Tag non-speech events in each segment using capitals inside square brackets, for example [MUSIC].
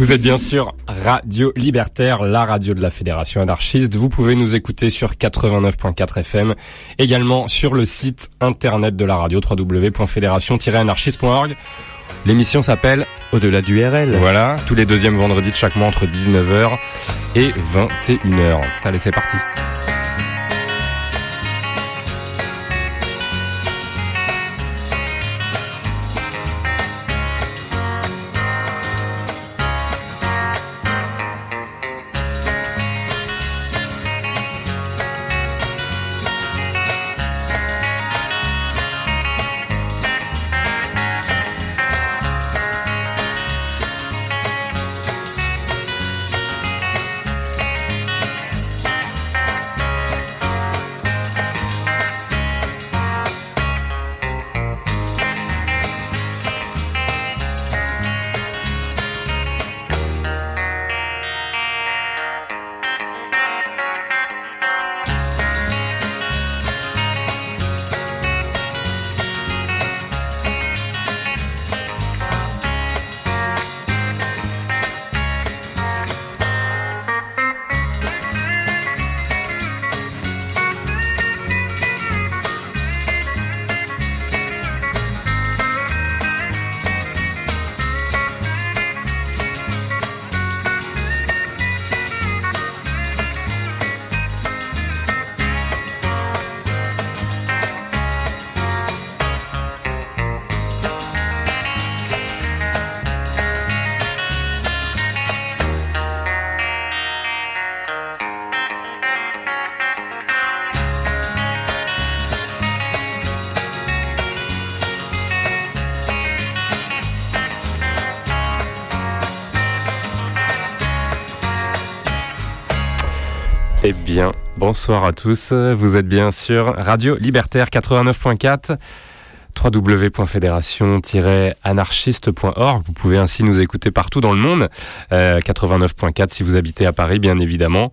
Vous êtes bien sûr Radio Libertaire, la radio de la Fédération anarchiste. Vous pouvez nous écouter sur 89.4 FM, également sur le site internet de la radio www.fédération-anarchiste.org. L'émission s'appelle Au-delà du RL. Voilà, tous les deuxièmes vendredis de chaque mois entre 19h et 21h. Allez, c'est parti. Bonsoir à tous. Vous êtes bien sûr Radio Libertaire 89.4 www.fédération-anarchiste.org. Vous pouvez ainsi nous écouter partout dans le monde. 89.4 euh, si vous habitez à Paris, bien évidemment.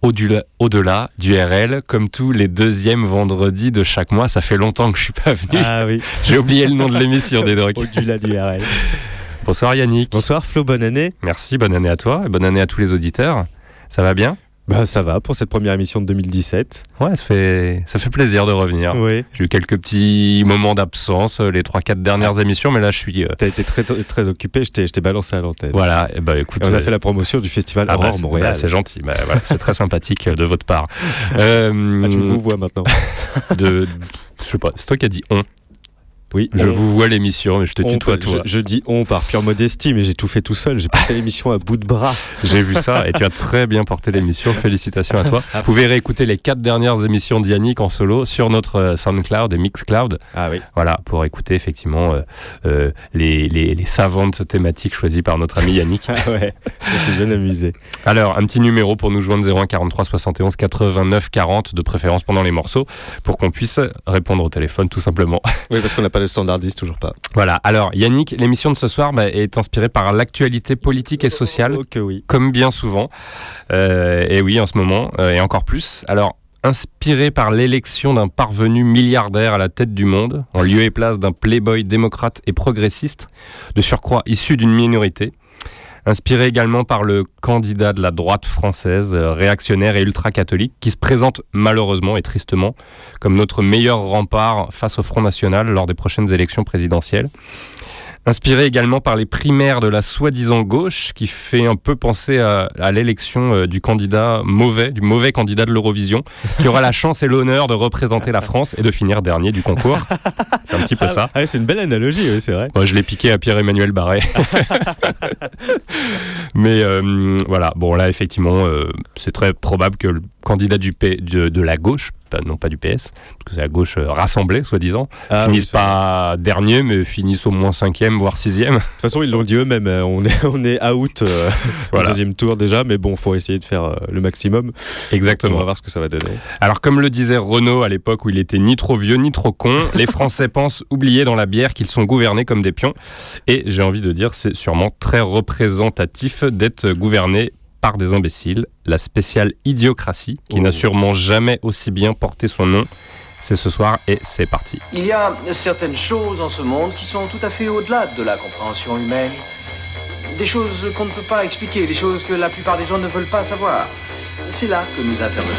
Au-delà, au-delà du RL, comme tous les deuxièmes vendredis de chaque mois. Ça fait longtemps que je suis pas venu. Ah oui. [LAUGHS] J'ai oublié le nom de l'émission des drogues. Au-delà du RL. Bonsoir Yannick. Bonsoir Flo, bonne année. Merci, bonne année à toi et bonne année à tous les auditeurs. Ça va bien? Bah, ça va pour cette première émission de 2017. Ouais, ça fait, ça fait plaisir de revenir. Oui. J'ai eu quelques petits moments d'absence euh, les 3-4 dernières ah. émissions, mais là je suis. Euh... T'as été très, très occupé, je t'ai balancé à l'antenne. Voilà, et bah écoute. Et on a euh... fait la promotion du festival ah, Aurore bah, Montréal. Bah, c'est gentil, bah, voilà, c'est très sympathique de votre part. Euh, [LAUGHS] ah, tu vous vois maintenant. [LAUGHS] de, je sais pas, c'est toi qui as dit on. Oui, je on, vous vois l'émission, mais je te tutoie toi. Je, je, dis on par pure modestie, mais j'ai tout fait tout seul. J'ai porté [LAUGHS] l'émission à bout de bras. J'ai vu ça et tu as très bien porté l'émission. Félicitations à toi. [LAUGHS] Vous pouvez réécouter les quatre dernières émissions d'Yannick en solo sur notre SoundCloud et Mixcloud. Ah oui. Voilà, pour écouter effectivement euh, euh, les, les, les, savantes thématiques choisies par notre ami Yannick. [LAUGHS] ah ouais, je suis bien amusé. Alors, un petit numéro pour nous joindre 01 43 71 89 40, de préférence pendant les morceaux, pour qu'on puisse répondre au téléphone tout simplement. Oui, parce qu'on n'a pas le standardiste, toujours pas. Voilà, alors Yannick, l'émission de ce soir bah, est inspirée par l'actualité politique et sociale, oh, oui. comme bien souvent. Euh, et oui, en ce moment, euh, et encore plus. Alors, inspiré par l'élection d'un parvenu milliardaire à la tête du monde, en lieu et place d'un playboy démocrate et progressiste, de surcroît issu d'une minorité. Inspiré également par le candidat de la droite française, réactionnaire et ultra-catholique, qui se présente malheureusement et tristement comme notre meilleur rempart face au Front National lors des prochaines élections présidentielles. Inspiré également par les primaires de la soi-disant gauche, qui fait un peu penser à, à l'élection euh, du candidat mauvais, du mauvais candidat de l'Eurovision, qui aura la [LAUGHS] chance et l'honneur de représenter la France et de finir dernier du concours. [LAUGHS] C'est un petit peu ça. Ah ouais, c'est une belle analogie, oui, c'est vrai. Moi, je l'ai piqué à Pierre-Emmanuel Barré. [LAUGHS] Mais euh, voilà, bon là, effectivement, euh, c'est très probable que le candidat du P, de, de la gauche, non pas du PS, parce que c'est la gauche euh, rassemblée, soi-disant, ah, finissent oui, pas dernier, mais finissent au moins cinquième, voire sixième. De toute façon, ils l'ont dit eux-mêmes, on est, on est out euh, [LAUGHS] Voilà. au deuxième tour déjà, mais bon, faut essayer de faire euh, le maximum. Exactement. On va voir ce que ça va donner. Alors, comme le disait Renault à l'époque où il était ni trop vieux ni trop con, [LAUGHS] les Français pensent oublier dans la bière qu'ils sont gouvernés comme des pions. Et j'ai envie de dire, c'est sûrement très représentatif d'être gouverné par des imbéciles, la spéciale idiocratie, qui Oh. n'a sûrement jamais aussi bien porté son nom. C'est ce soir et c'est parti. Il y a certaines choses en ce monde qui sont tout à fait au-delà de la compréhension humaine. Des choses qu'on ne peut pas expliquer, des choses que la plupart des gens ne veulent pas savoir. C'est là que nous intervenons.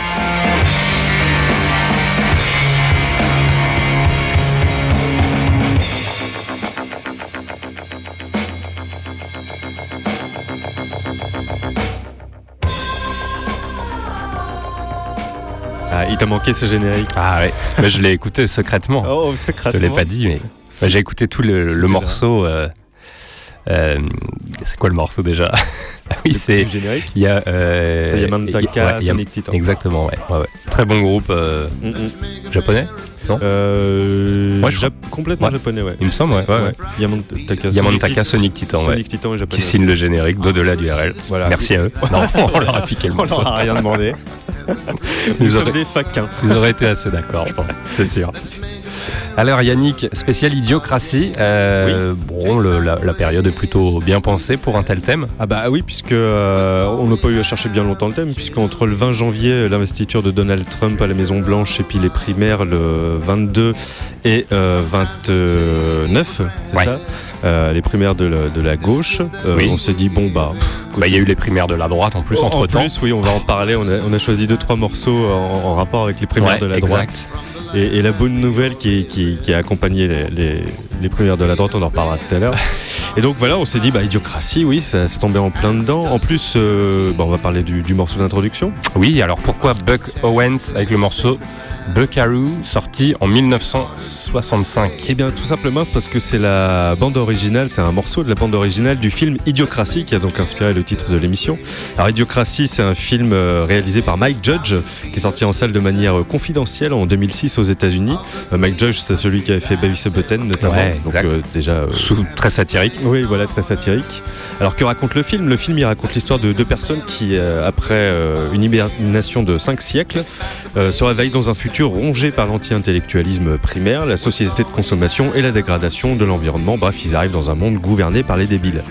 Ah, il t'a manqué ce générique. Ah ouais, mais je l'ai écouté secrètement. Oh, je secrètement. l'ai pas dit, mais bah, j'ai écouté tout le, le morceau. euh, euh, c'est quoi le morceau déjà Ah Oui, c'est. générique. Il y a. Euh, C'est Yamantaka, ouais, Sonic Titan. Exactement, ouais, ouais, ouais. Très bon groupe euh, Mm, mm. japonais, Euh, Ouais, je Jap- complètement Ouais. japonais, ouais. il me semble, ouais. ouais, ouais. Yamantaka, Yamantaka, Sonic Titan, ouais. Sonic Titan est japonais. Qui signe le générique d'au-delà du RL. Voilà. Merci à eux. [LAUGHS] Non, on leur a piqué le On morceau. leur a rien demandé. Ils Nous sommes auraient- des faquins. Ils auraient été assez d'accord, je pense, c'est sûr. Alors Yannick, spécial idiocratie. euh, Bon, le- la, la période est plutôt bien pensée pour un tel thème. Ah bah oui, puisque euh, on n'a pas eu à chercher bien longtemps le thème, puisqu'entre le 20 janvier, l'investiture de Donald Trump à la Maison Blanche, et puis les primaires le 22 et euh, 29, c'est Ouais. ça Euh, Les primaires de la, de la gauche, Oui. on s'est dit bon bah. Bah, Il y a eu les primaires de la droite en plus en entre temps. plus, oui, on va en parler. On a, on a choisi deux trois morceaux en, en rapport avec les primaires de la droite. Et, et la bonne nouvelle qui, qui- qui a accompagné les, les- les primaires de la droite, on en reparlera tout à l'heure. [LAUGHS] Et donc voilà, on s'est dit, bah, idiocratie, oui, ça, ça tombait en plein dedans. En plus, euh, bah, on va parler du, du morceau d'introduction. Oui, alors pourquoi Buck Owens avec le morceau Buckaroo sorti en 1965 Eh bien, tout simplement parce que c'est la bande originale, c'est un morceau de la bande originale du film Idiocratie, qui a donc inspiré le titre de l'émission. Alors, Idiocratie, c'est un film euh, réalisé par Mike Judge, qui est sorti en salle de manière euh, confidentielle en 2006 aux États-Unis. Euh, Mike Judge, c'est celui qui avait fait Baby Button notamment. Ouais, donc, euh, déjà. euh, Sous très satirique. Oui, voilà, très satirique. Alors que raconte le film? Le film, il raconte l'histoire de deux personnes qui, après une hibernation de cinq siècles, se réveillent dans un futur rongé par l'anti-intellectualisme primaire, la société de consommation et la dégradation de l'environnement. Bref, ils arrivent dans un monde gouverné par les débiles.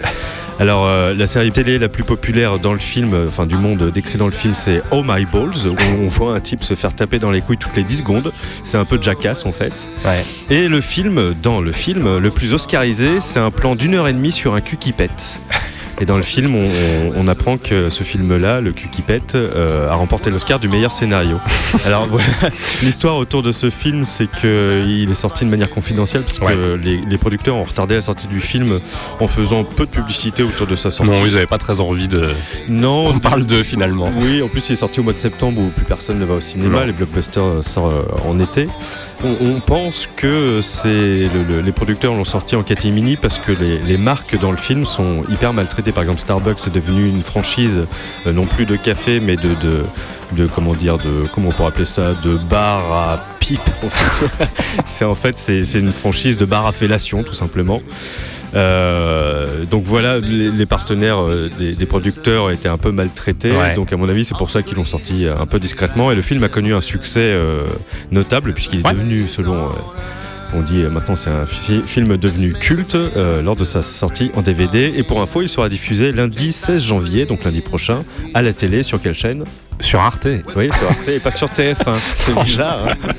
Alors, euh, la série télé la plus populaire dans le film, enfin du monde décrit dans le film, c'est Oh My Balls, où on voit un type se faire taper dans les couilles toutes les 10 secondes. C'est un peu jackass en fait. Ouais. Et le film, dans le film, le plus oscarisé, c'est un plan d'une heure et demie sur un cul qui pète. [LAUGHS] Et dans le film, on, on- on apprend que ce film-là, le cul qui pète, euh, a remporté l'Oscar du meilleur scénario. [LAUGHS] Alors voilà, l'histoire autour de ce film, c'est qu'il est sorti de manière confidentielle parce que Ouais. les, les producteurs ont retardé la sortie du film en faisant peu de publicité autour de sa sortie. Non, ils n'avaient pas très envie de. Non, On parle d'eux finalement. oui, en plus il est sorti au mois de septembre où plus personne ne va au cinéma, Non. les blockbusters euh, sortent euh, en été. On, pense que c'est le- le- les producteurs l'ont sorti en catimini parce que les, marques dans le film sont hyper maltraitées. Par exemple, Starbucks est devenu une franchise euh, non plus de café, mais de, de, de comment dire, de comment on pourrait appeler ça, de bar à pipe. [LAUGHS] c'est en fait c'est une franchise de bar à fellation tout simplement. Euh, donc voilà, les, les partenaires euh, des, des producteurs étaient un peu maltraités. Ouais. Donc à mon avis, c'est pour ça qu'ils l'ont sorti euh, un peu discrètement. Et le film a connu un succès euh, notable puisqu'il est Ouais. devenu, selon euh, on dit maintenant, c'est un fi- film devenu culte euh, lors de sa sortie en DVD. Et pour info, il sera diffusé lundi 16 janvier, donc lundi prochain, à la télé. Sur quelle chaîne? Sur Arte. Oui, sur Arte et pas sur TF1. C'est bizarre. hein.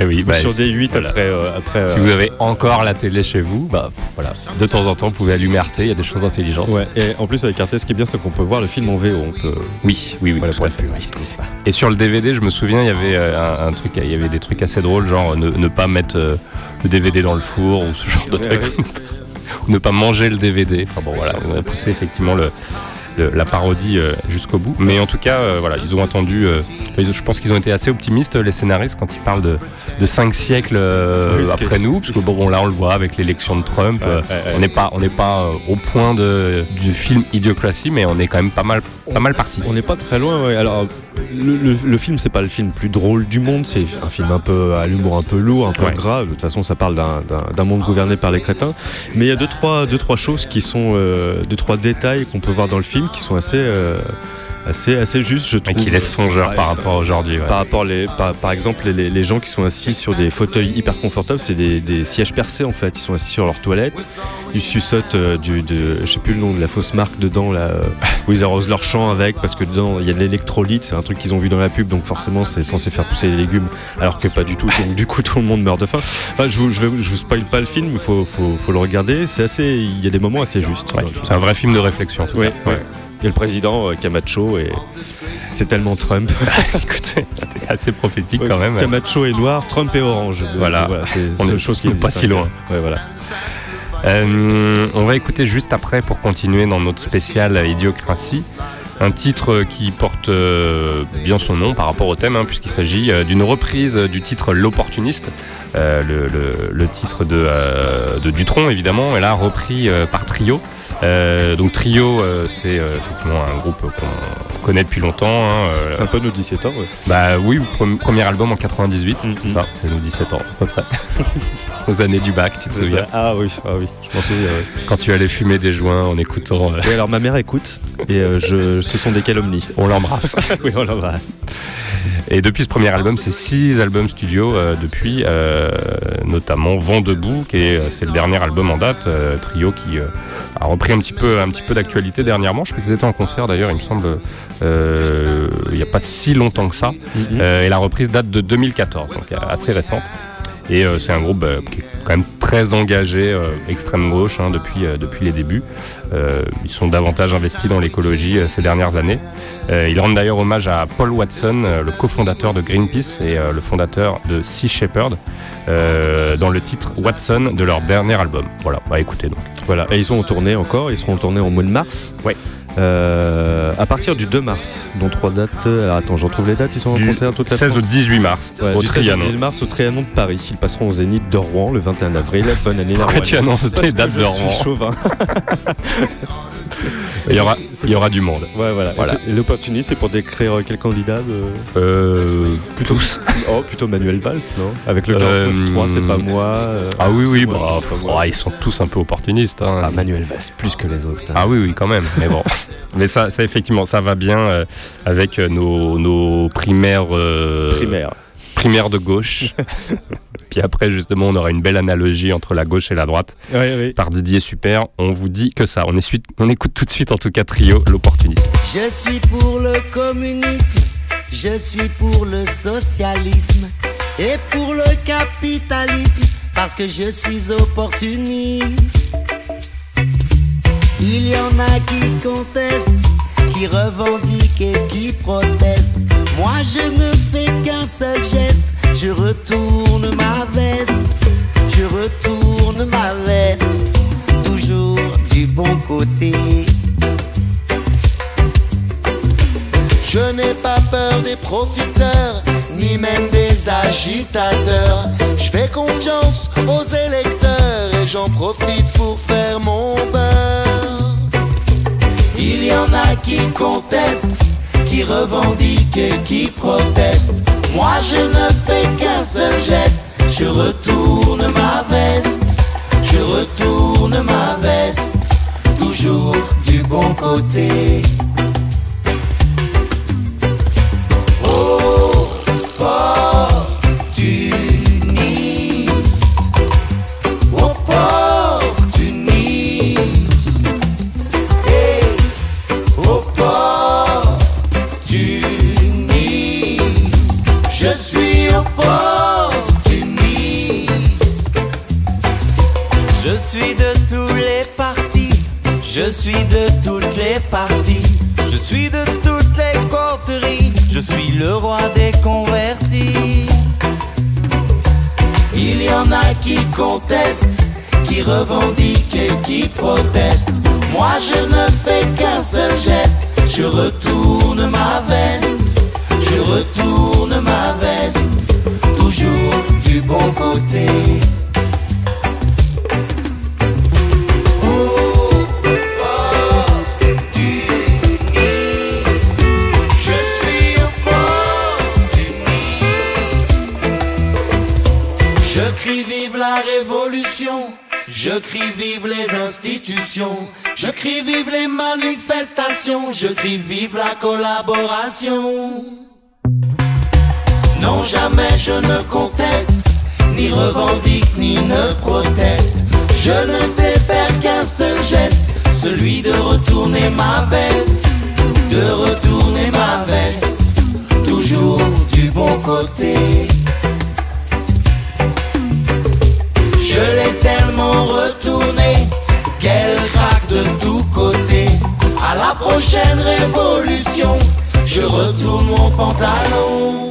Eh oui, Ou bah, sur si- D8 voilà. après. euh, après Si euh, vous avez encore la télé chez vous, bah voilà, de temps en temps, vous pouvez allumer Arte, il y a des choses intelligentes. Ouais, et en plus avec Arte, ce qui est bien, c'est qu'on peut voir le film en VO. On peut, Oui, oui, oui. voilà, pour être puriste, n'est-ce pas Et sur le DVD, je me souviens, il y avait euh, un, un truc, il y avait des trucs assez drôles, genre ne, ne pas mettre le DVD dans le four ou ce genre de Ouais, trucs, [LAUGHS] ou ne pas manger le DVD. Enfin bon, voilà, on a poussé effectivement le, de la parodie euh, jusqu'au bout. Mais en tout cas, euh, voilà, ils ont attendu. euh, je pense qu'ils ont été assez optimistes, les scénaristes, quand ils parlent de, de cinq siècles euh, Oui, est- après nous, parce que bon, là, on le voit avec l'élection de Trump. Ouais, euh, ouais, ouais. On n'est pas, on n'est pas euh, au point de, du film Idiocratie, mais on est quand même pas mal, pas mal parti. On n'est pas très loin, ouais. Alors, le, le- le film, c'est pas le film le plus drôle du monde, c'est un film un peu à l'humour un peu lourd, un peu Ouais. gras. De toute façon, ça parle d'un- monde gouverné par les crétins. Mais il y a deux, trois, deux, trois choses qui sont, euh, deux, trois détails qu'on peut voir dans le film qui sont assez, euh, assez, assez justes, je Et trouve. qui laisse songeur par rapport à aujourd'hui. ouais. Par rapport les, par, par exemple les, les gens qui sont assis sur des fauteuils hyper confortables, c'est des, des sièges percés en fait. Ils sont assis sur leur toilette, ils suçotent euh, du, de, je sais plus le nom de la fausse marque dedans là, euh, où ils arrosent leur champ avec parce que dedans il y a de l'électrolyte, c'est un truc qu'ils ont vu dans la pub donc forcément c'est censé faire pousser les légumes alors que pas du tout. Donc du coup [LAUGHS] tout le monde meurt de faim. Enfin je vous, je, vais- je vous spoil pas le film, il faut, faut, faut le regarder. C'est assez, il y a des moments assez justes. Ouais, C'est un vrai film de réflexion. En tout Ouais, a le président euh, Camacho et c'est tellement Trump. [LAUGHS] [LAUGHS] Écoutez, c'était assez prophétique quand même. Camacho est noir, Trump est orange. Voilà. c'est une chose qui on est pas si loin. Ouais, voilà. Euh, on va écouter juste après pour continuer dans notre spécial Idiocratie. Un titre qui porte euh, bien son nom par rapport au thème, hein, puisqu'il s'agit euh, d'une reprise du titre L'opportuniste, le, le- le titre de, de Dutronc évidemment, et là repris par Trio. Euh, donc Trio, euh, c'est euh, effectivement un groupe qu'on connaît depuis longtemps. hein, C'est un peu nos 17 ans. ouais. bah oui, pre- premier album en 98, Mhm. c'est ça, c'est nos 17 ans à peu près. [LAUGHS] Aux années du bac, tu te souviens ça. Ah oui, ah oui, je m'en souviens. ouais. Quand tu allais fumer des joints en écoutant Oui, alors ma mère écoute et je, ce sont des calomnies. On l'embrasse. [LAUGHS] oui, on l'embrasse. Et depuis ce premier album, c'est six albums studio euh, depuis, euh, notamment Vent debout, qui est c'est le dernier album en date, euh, trio qui a repris un petit peu un petit peu d'actualité dernièrement. Je crois qu'ils étaient en concert d'ailleurs, il me semble, euh, il n'y a pas si longtemps que ça. Euh, et la reprise date de 2014, donc euh, assez récente. Et c'est un groupe qui est quand même très engagé, euh, extrême gauche, hein, depuis, euh, depuis les débuts. Euh, ils sont davantage investis dans l'écologie ces dernières années. Ils rendent d'ailleurs hommage à Paul Watson, le cofondateur de Greenpeace et le fondateur de Sea Shepherd, dans le titre Watson de leur dernier album. Voilà, bah écoutez donc. Voilà, et ils sont en tournée encore, ils seront en tournée en mois de mars. Ouais. Euh, à partir du 2 mars, dont trois dates. euh, attends, j'en trouve les dates, ils sont en Du concert toute la 16 au France. 18 mars, Ouais, au du 16 au Trianon. 18 mars au Trianon de Paris. Ils passeront au Zénith de Rouen le 21 avril. Bonne année Pourquoi tu annonces que dates je de suis Rouen chauvin. [LAUGHS] Il y aura, il y aura du monde. Ouais, voilà. Voilà. C'est- Et l'opportunité, c'est pour décrire quel candidat euh, Euh, tous. [LAUGHS] Oh, plutôt Manuel Valls, non? Avec le Euh, 49.3, c'est pas moi. euh, Ah oui, oui, moi, bah, ah, ils sont tous un peu opportunistes. hein. Ah, Manuel Valls, plus que les autres. Ah oui, oui, quand même. Mais bon. [LAUGHS] Mais ça, ça effectivement, ça va bien euh, avec euh, nos, nos primaires, euh, Primaire. primaires de gauche. [LAUGHS] Puis après, justement, on aura une belle analogie entre la gauche et la droite Oui, oui. par Didier Super. On vous dit que ça. On, est suite- on écoute tout de suite, en tout cas, Trio, l'opportuniste. Je suis pour le communisme, je suis pour le socialisme et pour le capitalisme parce que je suis opportuniste. Il y en a qui contestent, qui revendiquent et qui protestent. Moi je ne fais qu'un seul geste, je retourne ma veste, je retourne ma veste, toujours du bon côté. Je n'ai pas peur des profiteurs, ni même des agitateurs. Je fais confiance aux électeurs et j'en profite pour faire mon beurre. Il y en a qui contestent, qui revendiquent et qui protestent. Moi je ne fais qu'un seul geste, je retourne ma veste, je retourne ma veste, toujours du bon côté. Suis de tous les partis. Je suis de toutes les parties. Je suis de toutes les coteries. Je suis le roi des convertis. Il y en a qui contestent, qui revendique et qui proteste. Moi je ne fais qu'un seul geste, je retourne ma veste, je retourne ma veste, toujours du bon côté. Révolution, je crie vive les institutions, je crie vive les manifestations, je crie vive la collaboration. Non, jamais je ne conteste, ni revendique, ni ne proteste. Je ne sais faire qu'un seul geste, celui de retourner ma veste, de prochaine révolution, je retourne mon pantalon.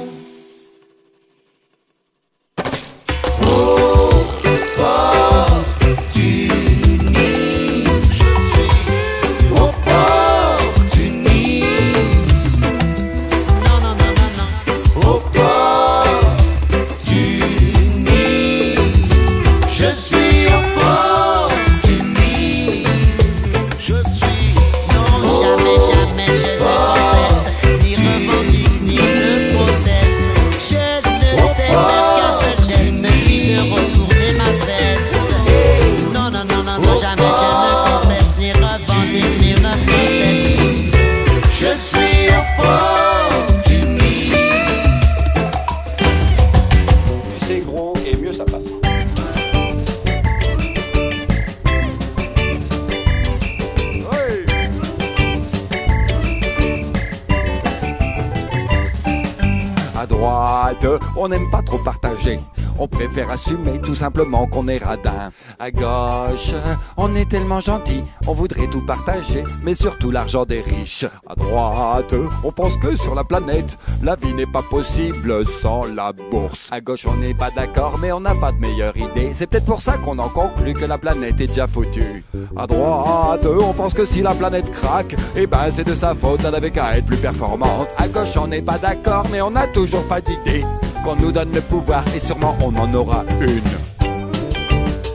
Simplement qu'on est radin. À gauche, on est tellement gentil, on voudrait tout partager, mais surtout l'argent des riches. À droite, on pense que sur la planète, la vie n'est pas possible sans la bourse. À gauche, on n'est pas d'accord, mais on n'a pas de meilleure idée. C'est peut-être pour ça qu'on en conclut que la planète est déjà foutue. À droite, on pense que si la planète craque, eh ben c'est de sa faute, elle avait qu'à être plus performante. À gauche, on n'est pas d'accord, mais on n'a toujours pas d'idée. Qu'on nous donne le pouvoir et sûrement on en aura une.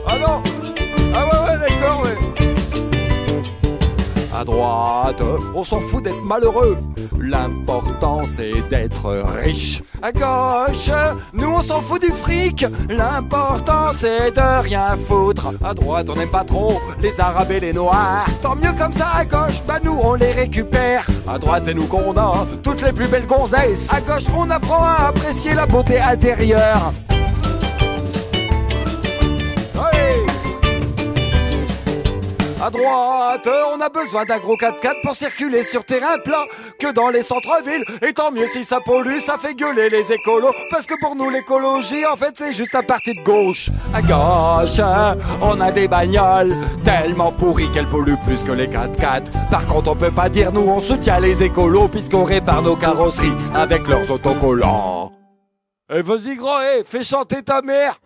Ah À droite, on s'en fout d'être malheureux. L'important c'est d'être riche. À gauche, nous on s'en fout du fric. L'important c'est de rien foutre. À droite, on n'aime pas trop les arabes et les noirs. Tant mieux comme ça à gauche, bah nous on les récupère. À droite, c'est nous qu'on a toutes les plus belles gonzesses. À gauche, on apprend à apprécier la beauté intérieure. À droite, on a besoin d'un gros 4x4 pour circuler sur terrain plat que dans les centres-villes. Et tant mieux si ça pollue, ça fait gueuler les écolos. Parce que pour nous, l'écologie, en fait, c'est juste un parti de gauche. À gauche, on a des bagnoles tellement pourries qu'elles polluent plus que les 4x4. Par contre, on peut pas dire nous, on soutient les écolos puisqu'on répare nos carrosseries avec leurs autocollants. Eh vas-y grand, eh, fais chanter ta mère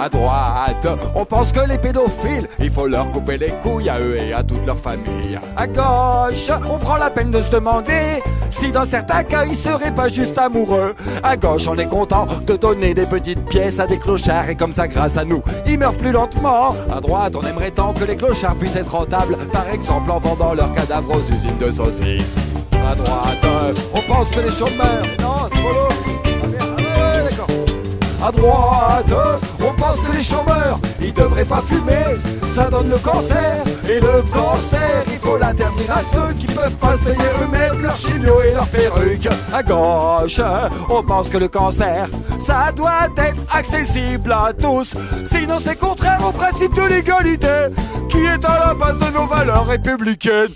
à droite, on pense que les pédophiles, il faut leur couper les couilles à eux et à toute leur famille. À gauche, on prend la peine de se demander si dans certains cas ils seraient pas juste amoureux. À gauche, on est content de donner des petites pièces à des clochards et comme ça, grâce à nous, ils meurent plus lentement. À droite, on aimerait tant que les clochards puissent être rentables, par exemple en vendant leurs cadavres aux usines de saucisses. À droite, on pense que les chômeurs. Non, c'est À droite, on pense que les chômeurs, ils devraient pas fumer, ça donne le cancer. Et le cancer, il faut l'interdire à ceux qui peuvent pas se payer eux-mêmes leurs chimios et leurs perruques. À gauche, on pense que le cancer, ça doit être accessible à tous. Sinon, c'est contraire au principe de l'égalité, qui est à la base de nos valeurs républicaines.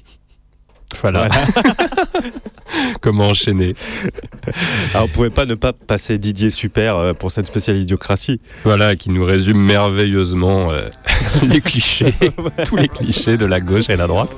Voilà. [LAUGHS] Comment enchaîner Alors on pouvait pas ne pas passer Didier Super euh, pour cette spéciale idiocratie. Voilà, qui nous résume merveilleusement euh, [LAUGHS] les clichés, [LAUGHS] tous les clichés de la gauche et la droite.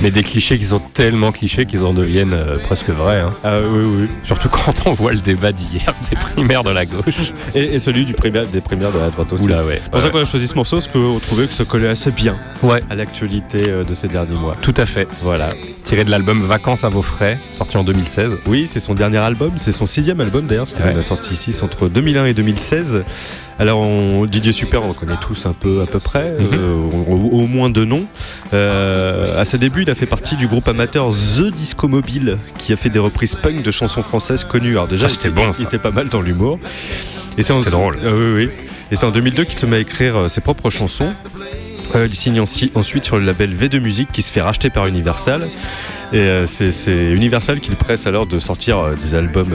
Mais des clichés qui sont tellement clichés qu'ils en deviennent euh, presque vrais. hein. Ah oui, oui. Surtout quand on voit le débat d'hier des primaires de la gauche. Et, et celui du primaire, des primaires de la droite aussi. Oula, ouais. C'est pour ça qu'on a choisi ce morceau, parce qu'on trouvait que ça collait assez bien Ouais, à l'actualité de ces derniers mois. tout à fait. Voilà. Tiré de l'album Vacances à vos frais, sorti en 2016. Oui, c'est son dernier album, c'est son sixième album d'ailleurs, parce qu'il Ouais. a sorti ici entre 2001 et 2016. Alors on, Didier Super, on le connaît tous un peu à peu près, euh, au, au moins deux noms. Euh, à ses débuts, il a fait partie du groupe amateur The Disco Mobile, qui a fait des reprises punk de chansons françaises connues. Alors déjà, Ah, c'était bon, ça. il était pas mal dans l'humour. Et c'est drôle. Ah oui, oui. Et c'est en 2002 qu'il se met à écrire euh, ses propres chansons. Euh, il signe ensuite sur le label V2 Music qui se fait racheter par Universal. Et euh, c'est c'est Universal qui le presse alors de sortir euh, des albums,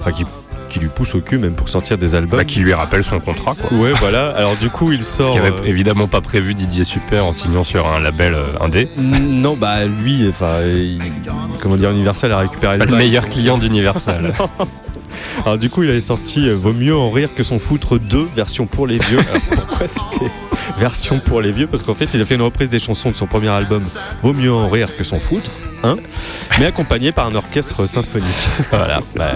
enfin qui, qui lui pousse au cul même pour sortir des albums. Bah, qui lui rappelle son contrat, quoi. Ouais, voilà. Alors du coup, il Ce sort. qui avait euh, évidemment pas prévu Didier Super en signant sur un label euh, indé. Non, bah lui, enfin, il- comment dire, Universal a récupéré Pas le bail. meilleur client d'Universal. [LAUGHS] Alors du coup, il avait sorti euh, Vaut mieux en rire que s'en foutre 2, version pour les vieux. Alors, pourquoi c'était version pour les vieux? Parce qu'en fait, il a fait une reprise des chansons de son premier album Vaut mieux en rire que s'en foutre, hein mais accompagné par un orchestre symphonique. [LAUGHS] voilà. Bah,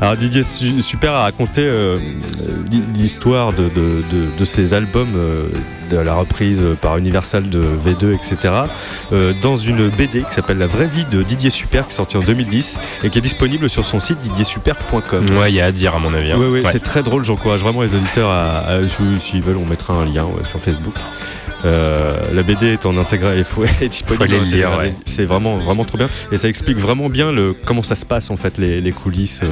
Alors Didier Su- Super a raconté euh, l'hi- l'histoire de, de, albums, euh, de la reprise par Universal de V2, etc. dans une BD qui s'appelle La vraie vie de Didier Super, qui est sortie en 2010 et qui est disponible sur son site didiersuper.com. il y a à dire à mon avis. hein. Oui, oui, Ouais. c'est très drôle. J'encourage vraiment les auditeurs à, à- si- s'ils veulent, on mettra un lien ouais, sur Facebook. Euh, la BD est en intégral et faut [LAUGHS] est disponible. Faut lire, ouais. C'est vraiment vraiment trop bien et ça explique vraiment bien le comment ça se passe en fait les, les coulisses euh,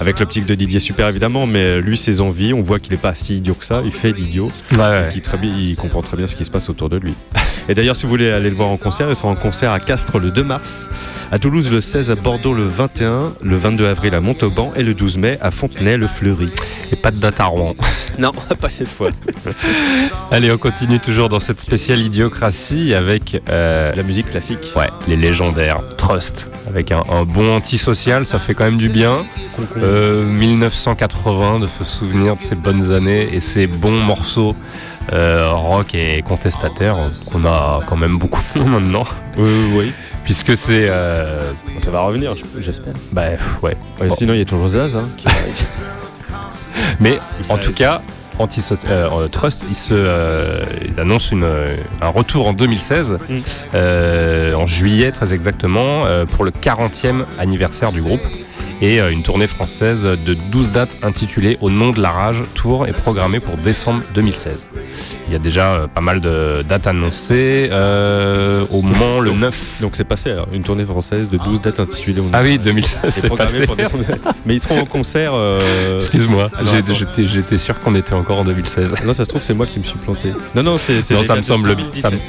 avec l'optique de Didier Super évidemment, mais lui ses envies, on voit qu'il est pas si idiot que ça. Il fait d'idiot, Ouais, ouais. qu'il très bien, il comprend très bien ce qui se passe autour de lui. Et d'ailleurs, si vous voulez aller le voir en concert, il sera en concert à Castres le 2 mars, à Toulouse le 16, à Bordeaux le 21, le 22 avril à Montauban et le 12 mai à Fontenay-le-Fleury. Et pas de date à Rouen. [LAUGHS] Non, pas cette fois. [LAUGHS] Allez, on continue toujours dans cette spéciale idiocratie avec euh, La musique classique. ouais, les légendaires Trust. Avec un, un bon antisocial, ça fait quand même du bien. Euh, 1980, de se souvenir de ces bonnes années et ces bons morceaux euh, rock et contestataires qu'on a quand même beaucoup [LAUGHS] maintenant. Oui, oui. Puisque c'est. euh, Ça va revenir, j'espère. bah, ouais. Ouais, Bon. Sinon, il y a toujours Zaz. Hein, qui- [LAUGHS] Mais en tout cas, Antiso- euh, Trust, il, se, euh, il annonce une, euh, un retour en 2016, Mm. euh, en juillet très exactement, euh, pour le 40e anniversaire du groupe. Et euh, une tournée française de 12 dates intitulée Au nom de la rage, tour est programmée pour décembre 2016. Il y a déjà euh, pas mal de dates annoncées. euh, au Mans, le 9. Donc c'est passé alors, une tournée française de 12 dates intitulées. au nom Ah oui, 2016, Et c'est passé. pour décembre. Mais ils seront en concert. euh, Excuse-moi, j'étais sûr qu'on était encore en 2016. Non, ça se trouve, c'est moi qui me suis planté. Non, non, c'est ça me semble- 2017. ça me- de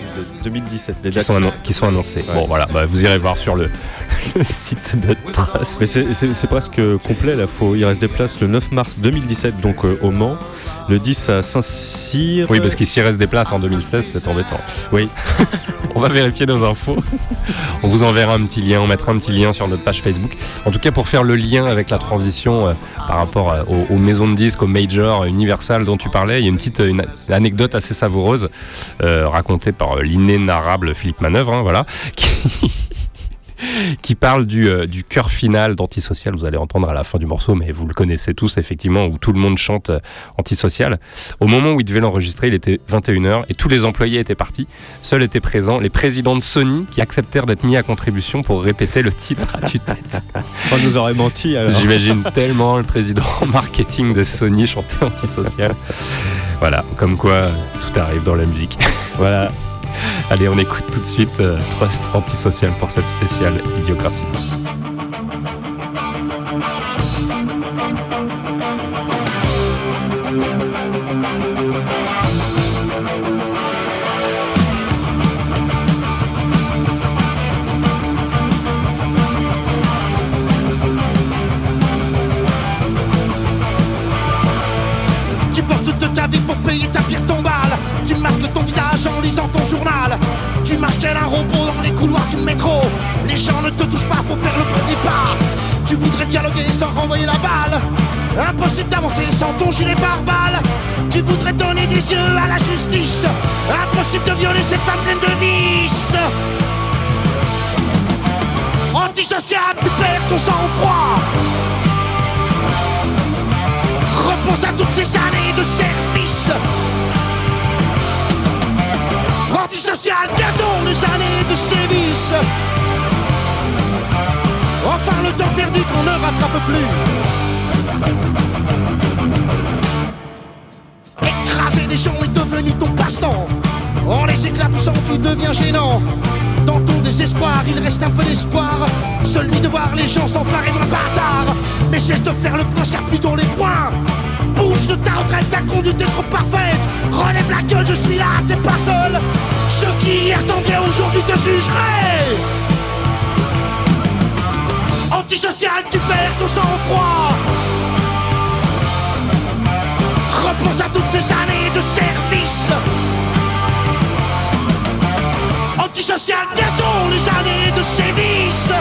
2017. Les qui dates. sont, annon- qui sont. Ouais. Bon voilà, bah, vous irez voir sur le, [LAUGHS] le site de Trust. Mais c'est- c'est c'est presque complet là. Faut, il reste des places le 9 mars 2017, donc euh, au Mans. Le 10 à Saint-Cyr. Oui, parce qu'ici reste des places en 2016, c'est embêtant. Oui. [LAUGHS] On va vérifier nos infos. On vous enverra un petit lien, on mettra un petit lien sur notre page Facebook. En tout cas, pour faire le lien avec la transition euh, par rapport euh, aux, aux maisons de disques, aux majors, euh, Universal dont tu parlais, il y a une petite une, anecdote assez savoureuse racontée par l'inénarrable Philippe Manœuvre, hein, voilà, [LAUGHS] qui, [LAUGHS] qui parle du, euh, du chœur final d'Antisocial. Vous allez entendre à la fin du morceau, mais vous le connaissez tous effectivement, où tout le monde chante euh, Antisocial. Au moment où il devait l'enregistrer, il était 21h et tous les employés étaient partis. Seuls étaient présents les présidents de Sony qui acceptèrent d'être mis à contribution pour répéter le titre à tue-tête. [LAUGHS] On nous aurait menti alors. J'imagine tellement le président marketing de Sony chanter Antisocial. Voilà, comme quoi tout arrive dans la musique. Voilà. [LAUGHS] Allez, on écoute tout de suite euh, Trust Antisocial pour cette spéciale idiocratie. marches un robot dans les couloirs du métro. Les gens ne te touchent pas pour faire le premier pas. Tu voudrais dialoguer sans renvoyer la balle. Impossible d'avancer sans ton gilet pare-balles. Tu voudrais donner des yeux à la justice. Impossible de violer cette femme pleine de vices. Antisocial, tu perds ton sang-froid. Repose à toutes ces années de service. Antisocial, bientôt les années de sévices. Enfin le temps perdu qu'on ne rattrape plus. Écraser des gens est devenu ton passe-temps. En les éclaboussant, tu deviens gênant. Dans ton il reste un peu d'espoir. Celui de voir les gens s'emparer moins bâtard. Mais cesse de faire le point, serre plutôt les points. Bouge de ta retraite, ta conduite est trop parfaite. Relève la gueule, je suis là, t'es pas seul. Ceux qui hier t'enviaient aujourd'hui te jugeraient. Antisocial, tu perds ton sang-froid. Repense à toutes ces années de service. Antisocial, bientôt les années de sévices.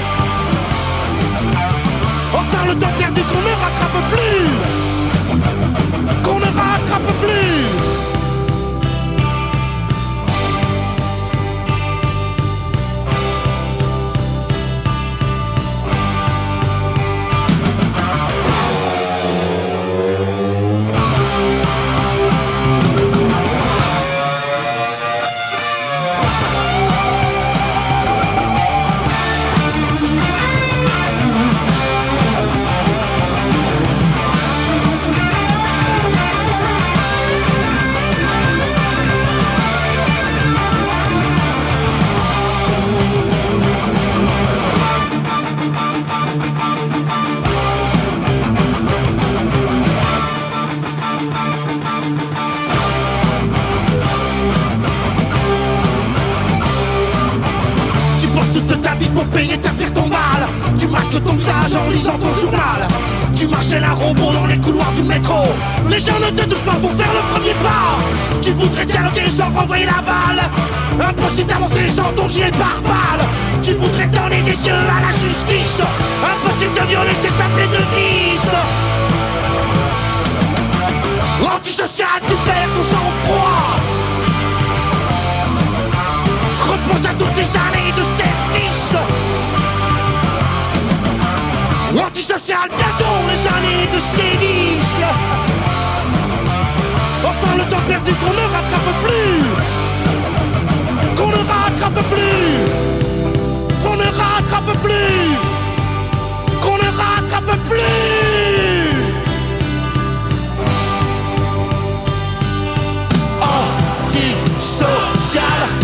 Enfin le temps perdu qu'on ne rattrape plus. Lisant ton journal. Tu marchais un robot dans les couloirs du métro. Les gens ne te touchent pas pour faire le premier pas. Tu voudrais dialoguer sans renvoyer la balle. Impossible d'avancer sans ton gilet pare-balles. Tu voudrais donner des yeux à la justice. Impossible de violer cette femme pleine de vices. Antisocial, tu perds ton sang-froid. Repense à toutes ces années de service Antisocial, bientôt les années de sévice Enfin le temps perdu qu'on ne rattrape plus. Qu'on ne rattrape plus. Qu'on ne rattrape plus. Qu'on ne rattrape plus. Antisocial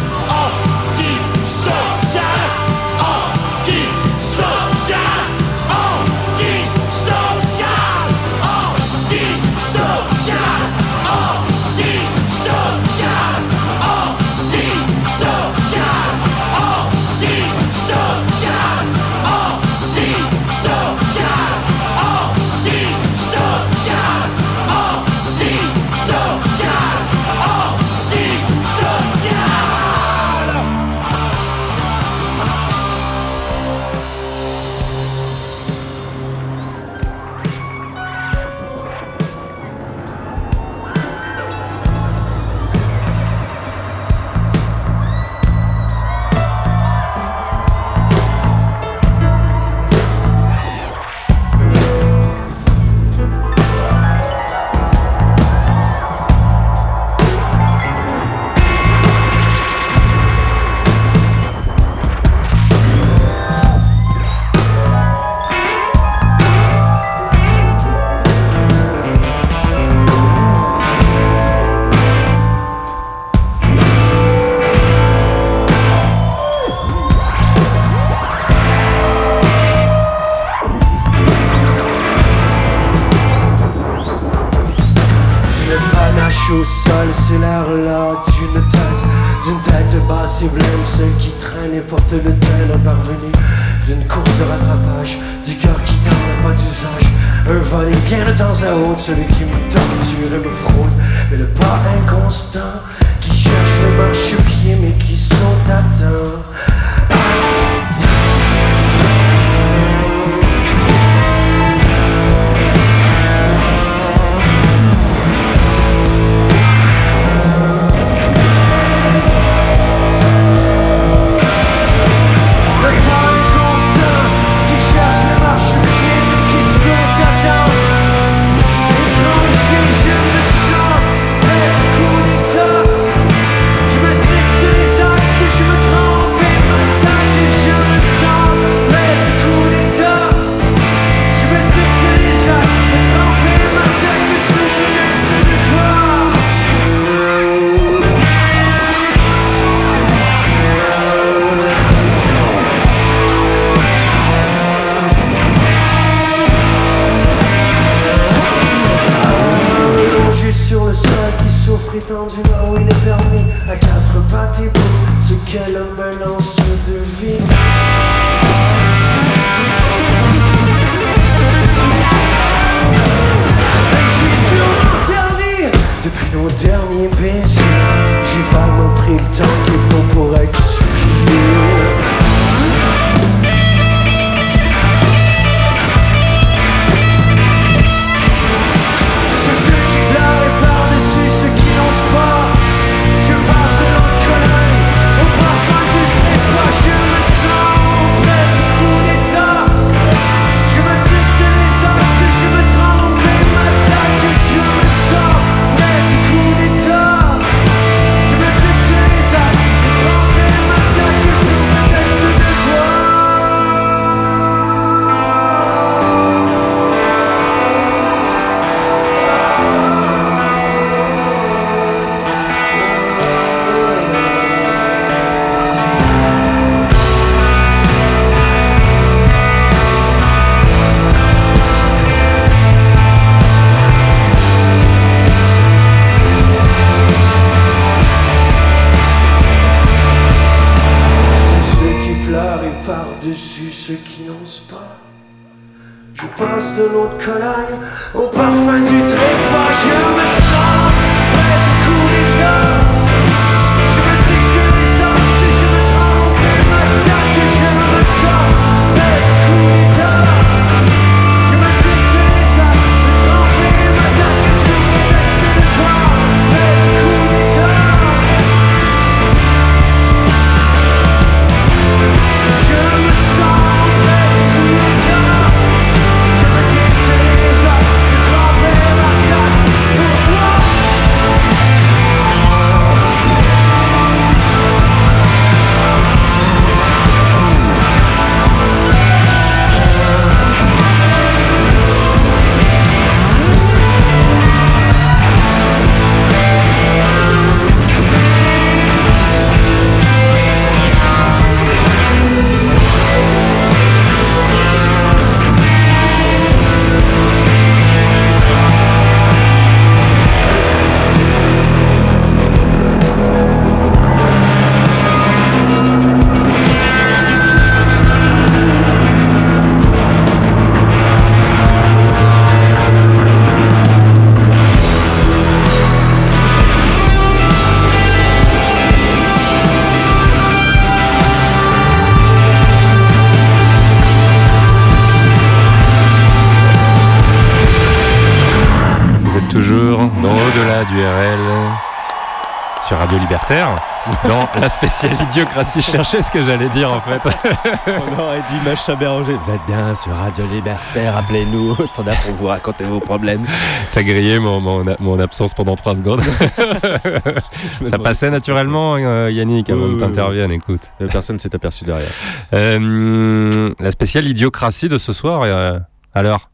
idiocratie. Je cherchais ce que j'allais dire en fait. [LAUGHS] On aurait dit Macha Béranger. Vous êtes bien sur Radio Libertaire, appelez-nous au standard pour vous raconter vos problèmes. T'as grillé mon, mon, mon absence pendant 3 secondes. [LAUGHS] Ça passait naturellement, euh, Yannick, avant Oui, que oui, t'interviennes, écoute. Euh, Personne s'est aperçu derrière. Euh, la spéciale idiocratie de ce soir, euh, alors?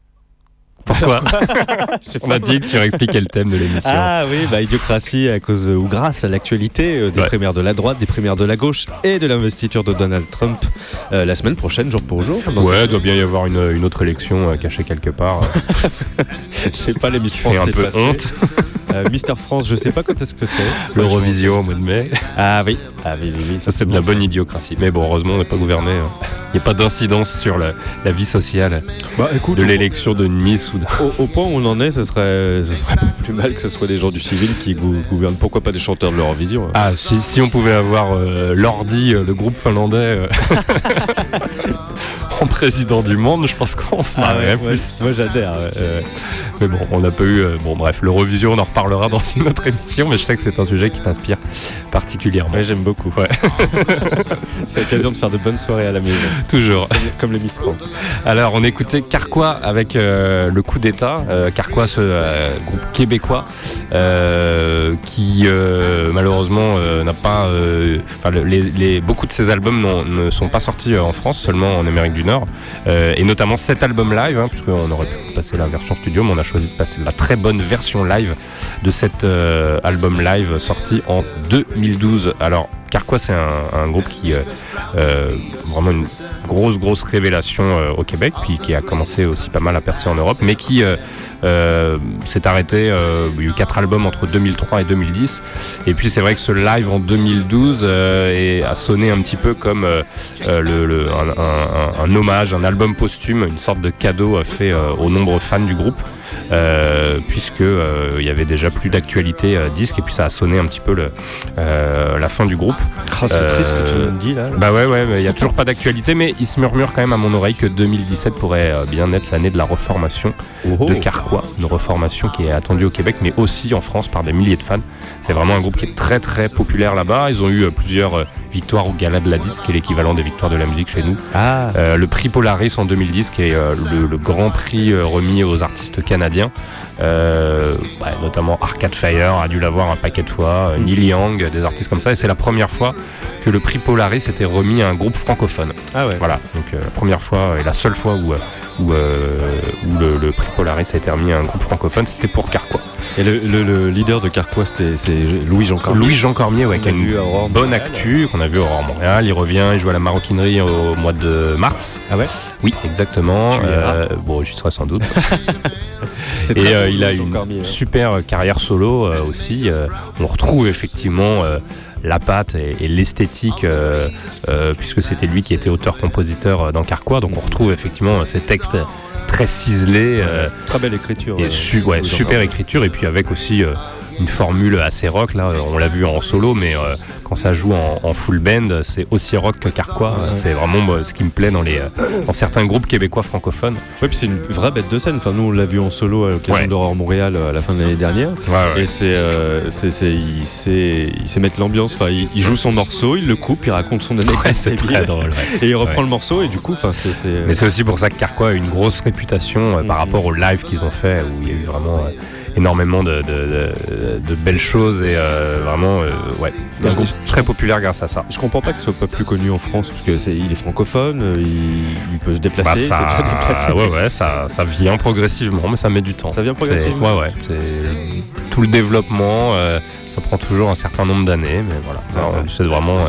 Pourquoi [LAUGHS] dit que tu expliquer le thème de l'émission. Ah oui, bah idiocratie à cause euh, ou grâce à l'actualité euh, des Ouais. primaires de la droite, des primaires de la gauche et de l'investiture de Donald Trump euh, la semaine prochaine, jour pour jour. Ouais, il doit bien y avoir une, une autre élection euh, cachée quelque part. [LAUGHS] Je sais pas, les Miss qui France fait un c'est peu passé. honte. [LAUGHS] Euh, Mister France, je sais pas quand est-ce que c'est. L'Eurovision au mois de mai. Ah oui, ah oui, oui, oui, Ça, c'est de la bon, bonne idiocratie. Mais bon, heureusement, on n'est pas gouverné. hein. N'y pas d'incidence sur la, la vie sociale Bah écoute, de l'élection de Nice ou de... Au, au point où on en est, ce serait, serait pas plus mal que ce soit des gens du civil qui gou- gouvernent. Pourquoi pas des chanteurs de l'Eurovision hein. Ah, si, si on pouvait avoir euh, Lordi, euh, le groupe finlandais, euh, [LAUGHS] président du monde, je pense qu'on se Ah marrerait ouais, ouais, plus. moi j'adhère. ouais, ouais. [LAUGHS] Mais bon, on n'a pas eu. euh, bon, bref, l'Eurovision, on en reparlera dans une autre émission, mais je sais que c'est un sujet qui t'inspire particulièrement. Ouais, j'aime beaucoup. Ouais. [LAUGHS] c'est l'occasion de faire de bonnes soirées à la maison, Toujours. comme, comme les Miss France. Alors, on écoutait Carquois avec euh, le d'État. Euh, Carquois, ce euh, groupe québécois euh, qui malheureusement n'a pas. les, beaucoup de ses albums ne sont pas sortis en France, seulement en Amérique du Nord. Et notamment cet album live, hein, puisqu'on aurait pu passer la version studio, mais on a choisi de passer la très bonne version live de cet album live sorti en 2012. Alors, Carquois, c'est un, groupe qui euh, euh, vraiment une grosse grosse révélation euh, au Québec, puis qui a commencé aussi pas mal à percer en Europe, mais qui euh, s'est arrêté. il y a eu quatre albums entre 2003 et 2010, et puis c'est vrai que ce live en 2012 euh, est- a sonné un petit peu comme un, hommage, un album posthume, une sorte de cadeau fait aux nombreux fans du groupe. Euh, puisque euh, il y avait déjà plus d'actualité euh, disque et puis ça a sonné un petit peu le, la fin du groupe. Ah, c'est triste que tu me dis là. Bah ouais ouais, il y a toujours pas d'actualité, mais il se murmure quand même à mon oreille que 2017 pourrait bien être l'année de la reformation Oh, de Carquois, une reformation qui est attendue au Québec, mais aussi en France par des milliers de fans. C'est vraiment un groupe qui est très très populaire là-bas. Ils ont eu plusieurs victoires au Gala de la Disque, qui est l'équivalent des victoires de la musique chez nous. Ah, Euh, le prix Polaris en 2010, qui est euh, le, le grand prix euh, remis aux artistes canadiens. Euh, bah, notamment Arcade Fire a dû l'avoir un paquet de fois, euh, Neil Young, des artistes comme ça. Et c'est la première fois que le prix Polaris était remis à un groupe francophone. ah ouais. Voilà, donc euh, la première fois et la seule fois où, euh, où, euh, où le, le prix Polaris a été remis à un groupe francophone, c'était pour Carquois. Et le, le- le leader de Carquois, c'est Louis-Jean Cormier. Louis-Jean Cormier, ouais, qui a une à Aurore bonne Montréal. actu, qu'on a vu au Aurore Montréal. Il revient, il joue à la maroquinerie au mois de mars. Ah ouais? Oui, exactement. Euh, bon, j'y serai sans doute. [LAUGHS] Et euh, il a une Cormier, hein. super carrière solo euh, aussi. Euh, on retrouve effectivement euh, la patte et, et l'esthétique, euh, euh, puisque c'était lui qui était auteur-compositeur euh, dans Carquois. Donc on retrouve effectivement euh, ces textes très ciselés. euh, Très belle écriture. et euh, su- ouais, Louis-Jean super écriture et puis avec aussi euh, une formule assez rock là euh, on l'a vu en solo mais euh, quand ça joue en, en full band c'est aussi rock que Carquois c'est vraiment ce qui me plaît dans les euh, dans certains groupes québécois francophones Ouais, puis c'est une vraie bête de scène. Enfin, nous, on l'a vu en solo à l'occasion Ouais. d'Aurore Montréal à la fin de l'année dernière. ouais, Et c'est, euh, c'est, c'est- il sait, il sait mettre l'ambiance. Enfin, il, il joue son morceau, il le coupe, il raconte son anecdote c'est très drôle et il reprend le morceau. Et du coup, enfin, c'est, mais c'est aussi pour ça que Carquois a une grosse réputation euh, par Mhm. rapport au live qu'ils ont fait où il y a eu vraiment euh, énormément de, de- de- de belles choses et euh, vraiment euh, ouais très populaire grâce à ça je comprends pas que ce soit pas plus connu en France parce que c'est, il est francophone, euh, il, il peut se Bah, déplacer. déjà ça, déplacé. ouais, ouais, ça, ça vient progressivement, mais ça met du temps. Ça vient progressivement. Ouais, ouais. c'est- Tout le développement, euh, ça prend toujours un certain nombre d'années, mais voilà. Alors, ouais. C'est vraiment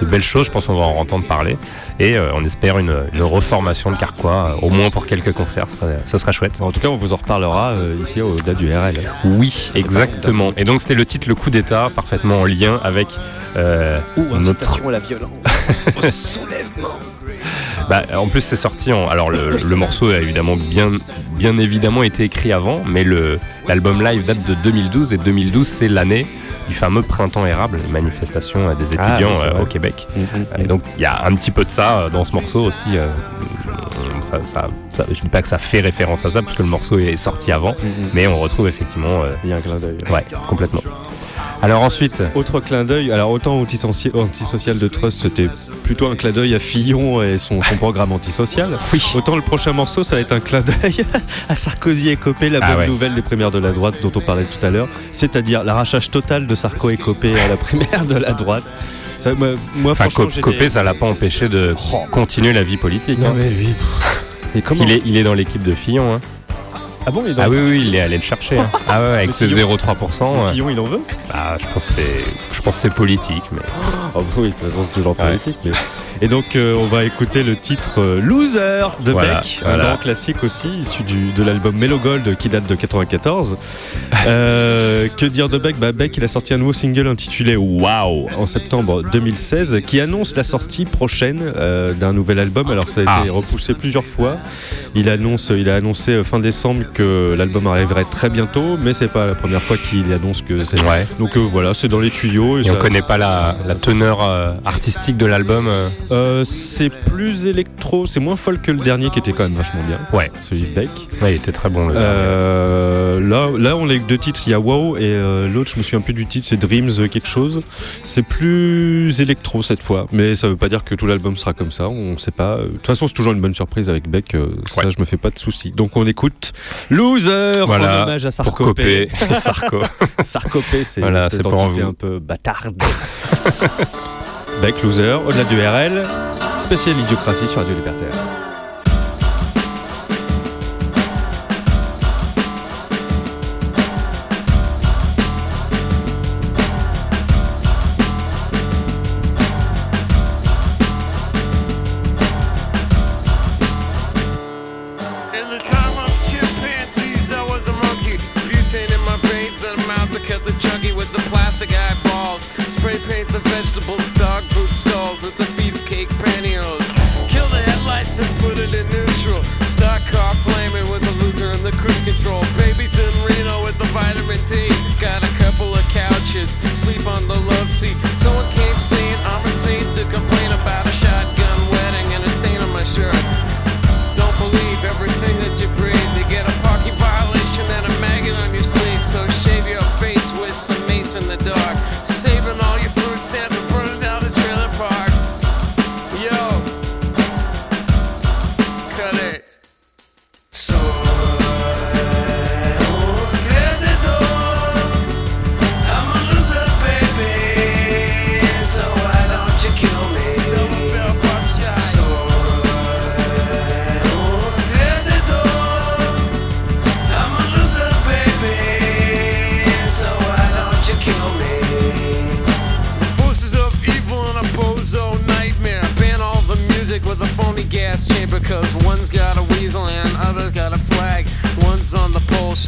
de belles choses, je pense qu'on va en entendre parler. Et euh, on espère une, une reformation de Carquois, euh, au moins pour quelques concerts, ce serait chouette. En tout cas, on vous en reparlera euh, ici au delà du RL. Oui, exactement. Et donc c'était le titre Le coup d'État, parfaitement en lien avec euh, notre... à la violence. [LAUGHS] Bah, en plus, c'est sorti en. Alors, le, le morceau a évidemment bien, bien évidemment été écrit avant, mais l'album live date de 2012 et 2012 c'est l'année du fameux printemps érable, les manifestations euh, des Ah, étudiants oui, euh, au Québec. Mhm. Et donc, il y a un petit peu de ça euh, dans ce morceau aussi. euh, ça, ça- ça- je dis pas que ça fait référence à ça parce que le morceau est sorti avant, mais on retrouve effectivement. euh, Il y a un clin d'œil. ouais, complètement. Alors ensuite, Autre clin d'œil, alors autant antisocial, antisocial de Trust, c'était plutôt un clin d'œil à Fillon et son, son [LAUGHS] programme antisocial. oui. Autant le prochain morceau, ça va être un clin d'œil [LAUGHS] à Sarkozy et Copé, la Ah bonne ouais. nouvelle des primaires de la droite dont on parlait tout à l'heure, c'est-à-dire l'arrachage total de Sarko et Copé à la primaire de la droite. Ça, moi, moi, Enfin, franchement, Co- j'étais- Copé, ça l'a pas empêché de Oh. continuer la vie politique. Non hein. mais lui. Et comment il, est, il est dans l'équipe de Fillon. hein. Ah bon, il est dans Ah oui, oui, il est allé le chercher. hein. [LAUGHS] Ah ouais, avec Le ses Fillon. 0,3%. Le ouais. Fillon, il en veut Bah, je pense que c'est, je pense que c'est politique, mais Oh oui, de toute façon, c'est toujours politique. mais- Et donc, euh, on va écouter le titre euh, Loser de Voilà, Beck, voilà. un grand classique aussi, issu du, de l'album Mellow Gold qui date de 94. [LAUGHS] Euh, que dire de Beck? Bah, Beck, il a sorti un nouveau single intitulé Wow en septembre 2016 qui annonce la sortie prochaine euh, d'un nouvel album. Alors, ça a été Ah. repoussé plusieurs fois. Il, annonce, il a annoncé euh, fin décembre que l'album arriverait très bientôt, mais c'est pas la première fois qu'il annonce que c'est. ouais. Donc euh, voilà, c'est dans les tuyaux. Et, Et ça- on connaît pas la, ça- la ça- teneur euh, artistique de l'album. euh. c'est plus électro, c'est moins folk que le dernier qui était quand même vachement bien. Ouais. Celui de Beck. Ouais, il était très bon le là, là, on a deux titres. Il y a Wow et l'autre, je me souviens plus du titre, c'est Dreams quelque chose. C'est plus électro cette fois, mais ça veut pas dire que tout l'album sera comme ça. On sait pas. De toute façon, c'est toujours une bonne surprise avec Beck. Ça, Ouais. je me fais pas de soucis. Donc, on écoute Loser Voilà, en hommage à pour Sarkopé. Copé, [LAUGHS] Sarko. Sarkopé, c'est Voilà, une d'entité un peu bâtarde. [LAUGHS] Beck, Loser, au-delà du RL, spécial idiocratie sur Radio Libertaire.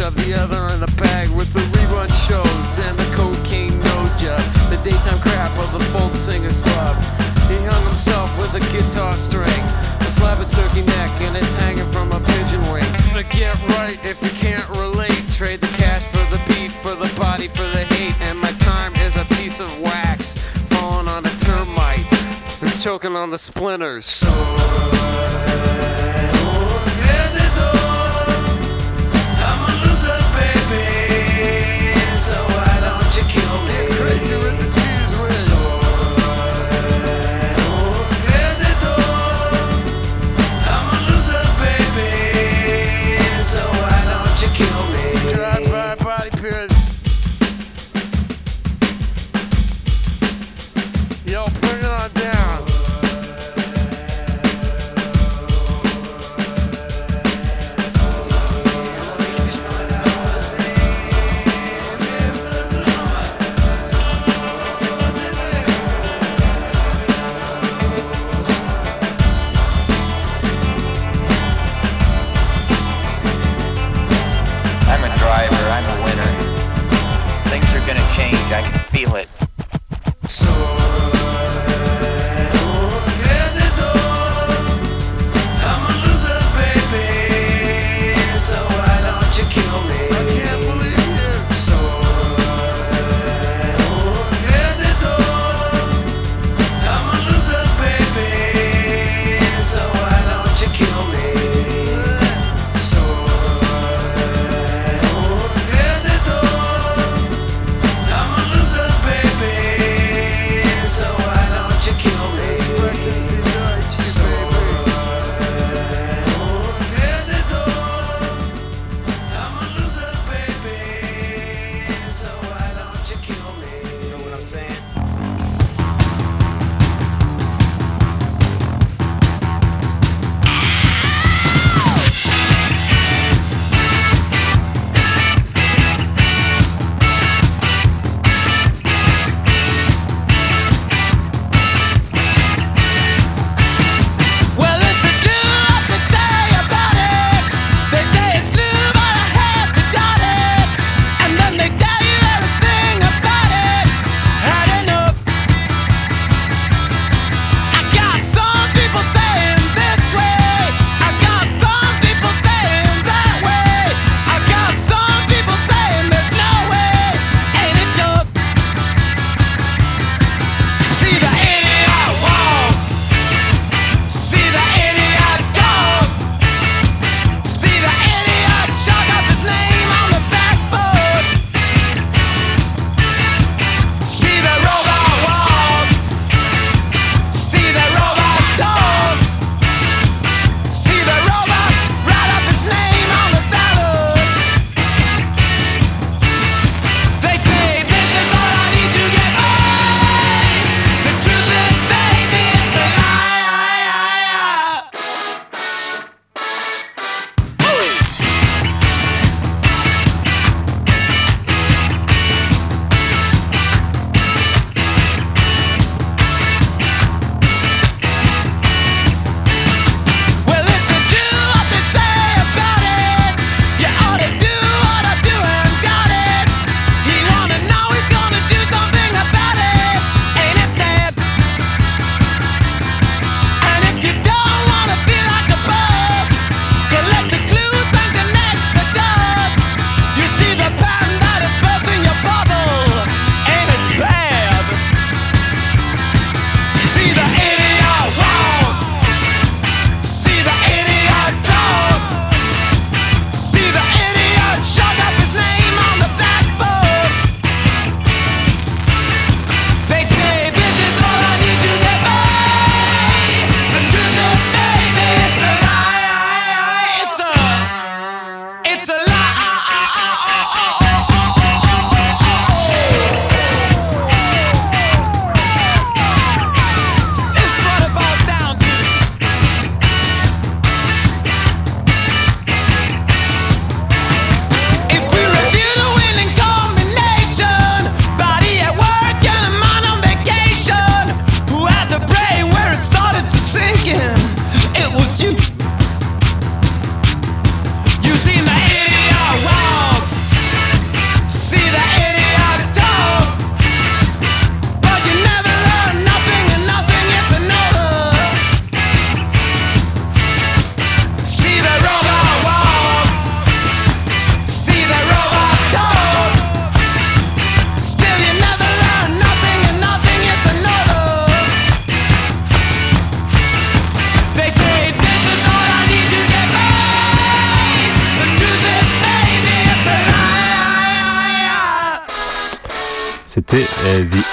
Shove the other in the bag with the rerun shows and the cocaine nose job. The daytime crap of the folk singer's club. He hung himself with a guitar string, a slab of turkey neck, and it's hanging from a pigeon wing. But get right if you can't relate. Trade the cash for the beat, for the body, for the hate. And my time is a piece of wax falling on a termite. It's choking on the splinters. So.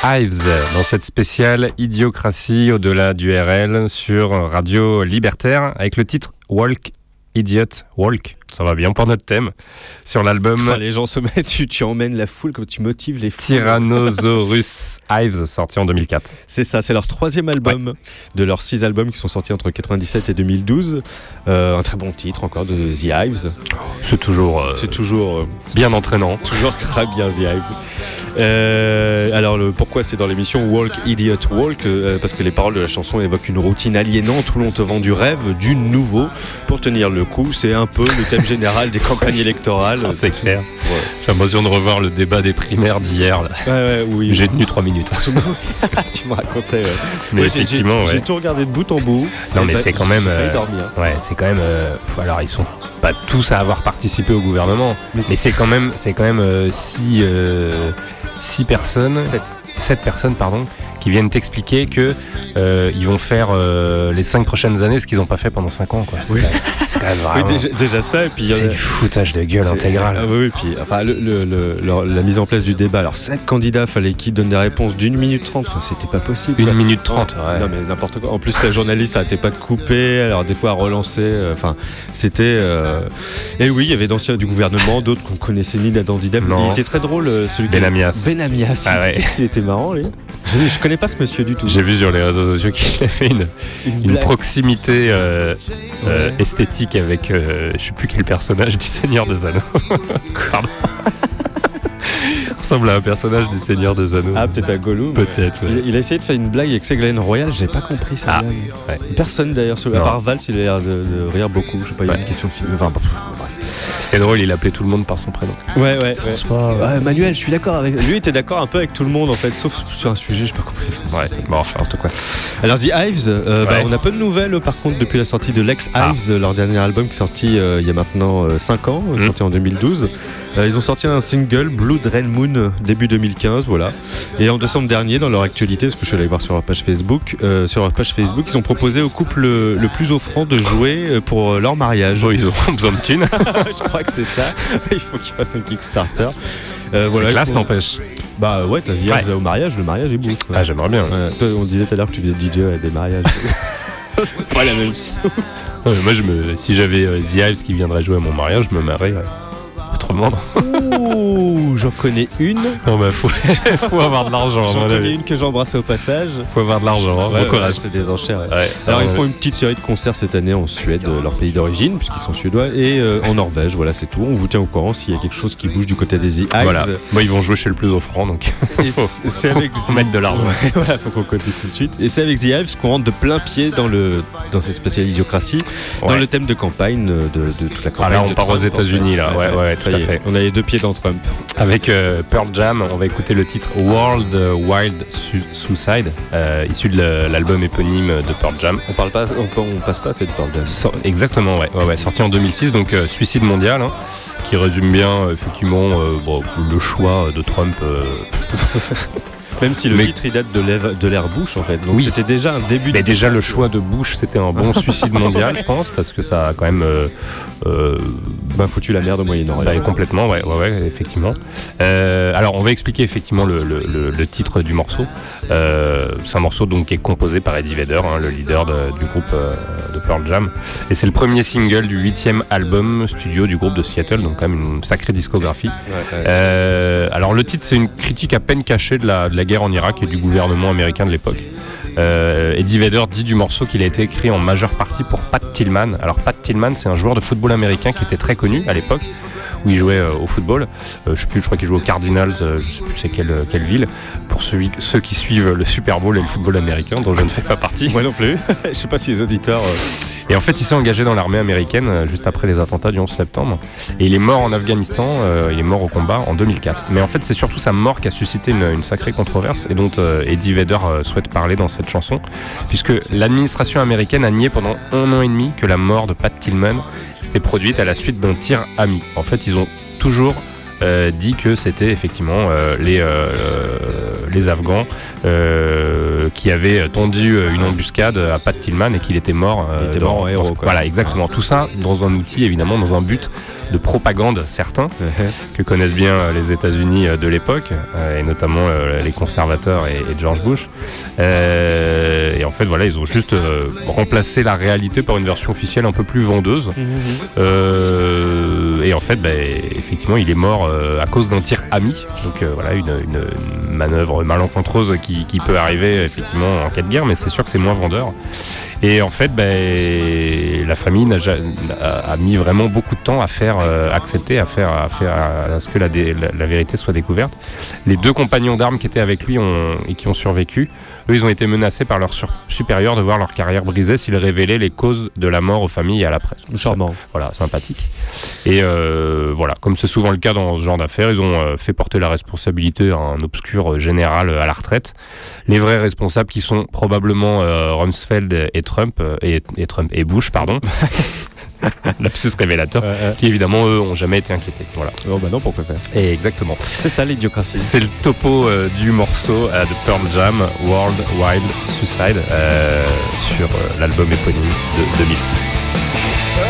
Dans cette spéciale Idiocratie au-delà du RL sur Radio Libertaire avec le titre Walk Idiot Walk. Ça va bien pour notre thème sur l'album les gens se mettent, tu, tu emmènes la foule, comme tu motives les foules. Tyrannosaurus Hives sorti en 2004. C'est ça, c'est leur troisième album de leurs six albums qui sont sortis entre 97 et 2012. Euh, un très bon titre encore de The Hives. C'est toujours, euh, C'est toujours euh, bien entraînant. [LAUGHS] Toujours très bien The Hives. Alors le, pourquoi c'est dans l'émission Walk Idiot Walk? Parce que les paroles de la chanson évoquent une routine aliénante où l'on te vend du rêve, du nouveau. Pour tenir le coup, c'est un peu le thème général des campagnes électorales. Ah, c'est clair. J'ai l'impression de revoir le débat des primaires d'hier. là. Ouais, ouais, oui. J'ai tenu 3 minutes. [LAUGHS] tu me racontais. Mais effectivement, j'ai tout regardé de bout en bout. Non mais bah, c'est quand même. Euh, dormir. Ouais, c'est quand même. euh, alors ils sont pas tous à avoir participé au gouvernement, mais, c'est quand même, c'est quand même euh, six, six personnes, sept. personnes pardon, qui viennent t'expliquer que euh, ils vont faire euh, les cinq prochaines années ce qu'ils n'ont pas fait pendant cinq ans. quoi. C'est Oui. quand même- c'est quand même Oui, vraiment. déjà, déjà ça, et puis il c'est a- du foutage de gueule intégral. Ah oui, puis enfin, le- le- le- leur- la mise en place du débat. Alors, 7 candidats, fallait qu'ils donnent des réponses d'une minute trente. Enfin, c'était pas possible. Une minute trente, Non, ouais. Non, mais n'importe quoi. En plus, la journaliste arrêtait pas de couper, alors des fois à relancer. euh, Enfin, c'était. euh, Et oui, il y avait d'anciens du gouvernement, d'autres qu'on connaissait ni d'Adam. Il était très drôle, euh, celui qui- Benamias. Benamias. Ah ouais. Qu'il était marrant, lui? Je, je connais pas ce monsieur du tout. J'ai vu sur les réseaux sociaux qu'il a fait une, une, proximité euh, euh, esthétique avec euh, je sais plus quel personnage du Seigneur des Anneaux. [LAUGHS] Ressemble à un personnage du Seigneur des Anneaux. Ah, peut-être à Gollum. Peut-être, ouais. Il, il a essayé de faire une blague avec Ségolène Royal, j'ai pas compris sa Ah, ouais. Personne d'ailleurs, à part Valls, il a l'air de, de rire beaucoup. Je sais pas, il y a Ouais. une question de film. Enfin, bref. C'était drôle, il appelait tout le monde par son prénom. Ouais, ouais. François. Ouais, Ah, Manuel, je suis d'accord avec. Lui, il était d'accord un peu avec tout le monde en fait, sauf sur un sujet, j'ai pas compris. Ouais, bon, enfin, N'importe quoi. Alors, The Hives, euh, bah, on a peu de nouvelles par contre depuis la sortie de Lex Ah. Hives, leur dernier album qui est sorti euh, il y a maintenant 5 ans, euh, Mm. sorti en 2012. Euh, ils ont sorti un single, Blood Rain Moon, début 2015, voilà. Et en décembre dernier, dans leur actualité, parce que je suis allé voir sur leur page Facebook, euh, sur leur page Facebook, ils ont proposé au couple le, le plus offrant de jouer pour leur mariage. Bon, ils ont [LAUGHS] besoin de thunes. [LAUGHS] [LAUGHS] je crois que c'est ça. [LAUGHS] Il faut qu'ils fassent un Kickstarter. Euh, voilà, classe, n'empêche. Bah ouais, t'as dit Ouais. au mariage, le mariage est beau. Ah, j'aimerais bien. Ouais, toi, on disait tout à l'heure que tu faisais DJ à des mariages. [LAUGHS] c'est pas la même chose. Moi, je me, si j'avais euh, The Hives qui viendrait jouer à mon mariage, je me marierais. Autrement, Ouh, j'en connais une. non, bah, faut, [LAUGHS] faut avoir de l'argent. J'en connais avis. une que j'embrasse au passage. Faut avoir de l'argent. hein. Ouais, bon courage. ouais, c'est des enchères. ouais. Ouais. Alors, ils feront une petite série de concerts cette année en Suède, euh, leur pays d'origine, puisqu'ils sont suédois, et euh, en Norvège. Voilà, c'est tout. On vous tient au courant s'il y a quelque chose qui bouge du côté des The Hives. Voilà. Moi, ils vont jouer chez le plus offrant, donc [LAUGHS] c'est- avec faut mettre de l'argent. Ouais, voilà, faut qu'on cotise tout de suite. Et c'est avec The Hives qu'on rentre de plein pied dans, le, dans cette spéciale idiocratie, dans le thème de campagne, euh, de, de toute la campagne. Ah, là, on part aux. États-Unis, là. Ouais, ouais, à fait. On a les deux pieds dans Trump. Avec euh, Pearl Jam, on va écouter le titre World Wild Su- Suicide, euh, issu de l'album éponyme de Pearl Jam. On parle pas, on, on passe pas à cette Pearl Jam. So- exactement, ouais, ouais, ouais, sorti en 2006, donc euh, suicide mondial, hein, qui résume bien effectivement euh, bon, le choix de Trump. [LAUGHS] Même si le Mais- titre il date de l'ère Bush en fait. Donc Oui. c'était déjà un début. mais déjà le choix de Bush, c'était un bon suicide mondial, [LAUGHS] je pense, parce que ça a quand même euh, euh, Bah foutu la merde au Moyen-Orient. Bah, complètement, ouais, ouais, ouais, effectivement. Euh, alors, on va expliquer effectivement le, le- le- le titre du morceau. C'est un morceau donc qui est composé par Eddie Vedder, hein, le leader de- du groupe de Pearl Jam, et c'est le premier single du huitième album studio du groupe de Seattle, donc quand même une sacrée discographie. Ouais, ouais. Alors, le titre, c'est une critique à peine cachée de la, de la guerre en Irak et du gouvernement américain de l'époque. Euh, Eddie Vedder dit du morceau qu'il a été écrit en majeure partie pour Pat Tillman. Alors Pat Tillman, c'est un joueur de football américain qui était très connu à l'époque, où il jouait euh, au football. Euh, je sais plus, je crois qu'il jouait aux Cardinals, euh, je sais plus c'est quelle, quelle ville. Pour ceux, ceux qui suivent le Super Bowl et le football américain, dont je ne fais pas partie. Moi non plus. [LAUGHS] Je sais pas si les auditeurs. Et en fait, il s'est engagé dans l'armée américaine juste après les attentats du 11 septembre. Et il est mort en Afghanistan, il est mort au combat en 2004. Mais en fait, c'est surtout sa mort qui a suscité une, une sacrée controverse et dont Eddie Vedder souhaite parler dans cette chanson. Puisque l'administration américaine a nié pendant un an et demi que la mort de Pat Tillman s'était produite à la suite d'un tir ami. En fait, ils ont toujours euh, dit que c'était effectivement euh, les, euh, les Afghans qui avaient tendu une embuscade à Pat Tillman et qu'il était mort. Il était dans- mort en héros, dans- quoi. Voilà, exactement. Tout ça dans un outil, évidemment, dans un but de propagande certain [LAUGHS] que connaissent bien les États-Unis de l'époque, et notamment les conservateurs et, et George Bush. Euh, et en fait, voilà, ils ont juste euh, remplacé la réalité par une version officielle un peu plus vendeuse. Euh, et en fait, bah, effectivement, il est mort euh, à cause d'un tir ami. Donc euh, voilà, une, une- une manœuvre malencontreuse qui, qui peut arriver effectivement en cas de guerre, mais c'est sûr que c'est moins vendeur. Et en fait, ben, la famille a, a mis vraiment beaucoup de temps à faire euh, accepter, à faire, à faire à ce que la, dé- la- la vérité soit découverte. Les deux compagnons d'armes qui étaient avec lui ont, et qui ont survécu, eux, ils ont été menacés par leurs sur- supérieurs de voir leur carrière brisée s'ils révélaient les causes de la mort aux familles et à la presse. Charmant. Voilà, sympathique. Et euh, voilà, comme c'est souvent le cas dans ce genre d'affaires, ils ont euh, fait porter la responsabilité à un obscur général euh, à la retraite. Les vrais responsables qui sont probablement Rumsfeld et Trump, et, et Trump et Bush, pardon. [LAUGHS] Lapsus révélateur, qui évidemment eux ont jamais été inquiétés. Voilà. Oh bah non, pourquoi faire? Et exactement. C'est ça l'idiocratie. C'est le topo du morceau de Pearl Jam, World Wild Suicide, sur l'album éponyme de 2006.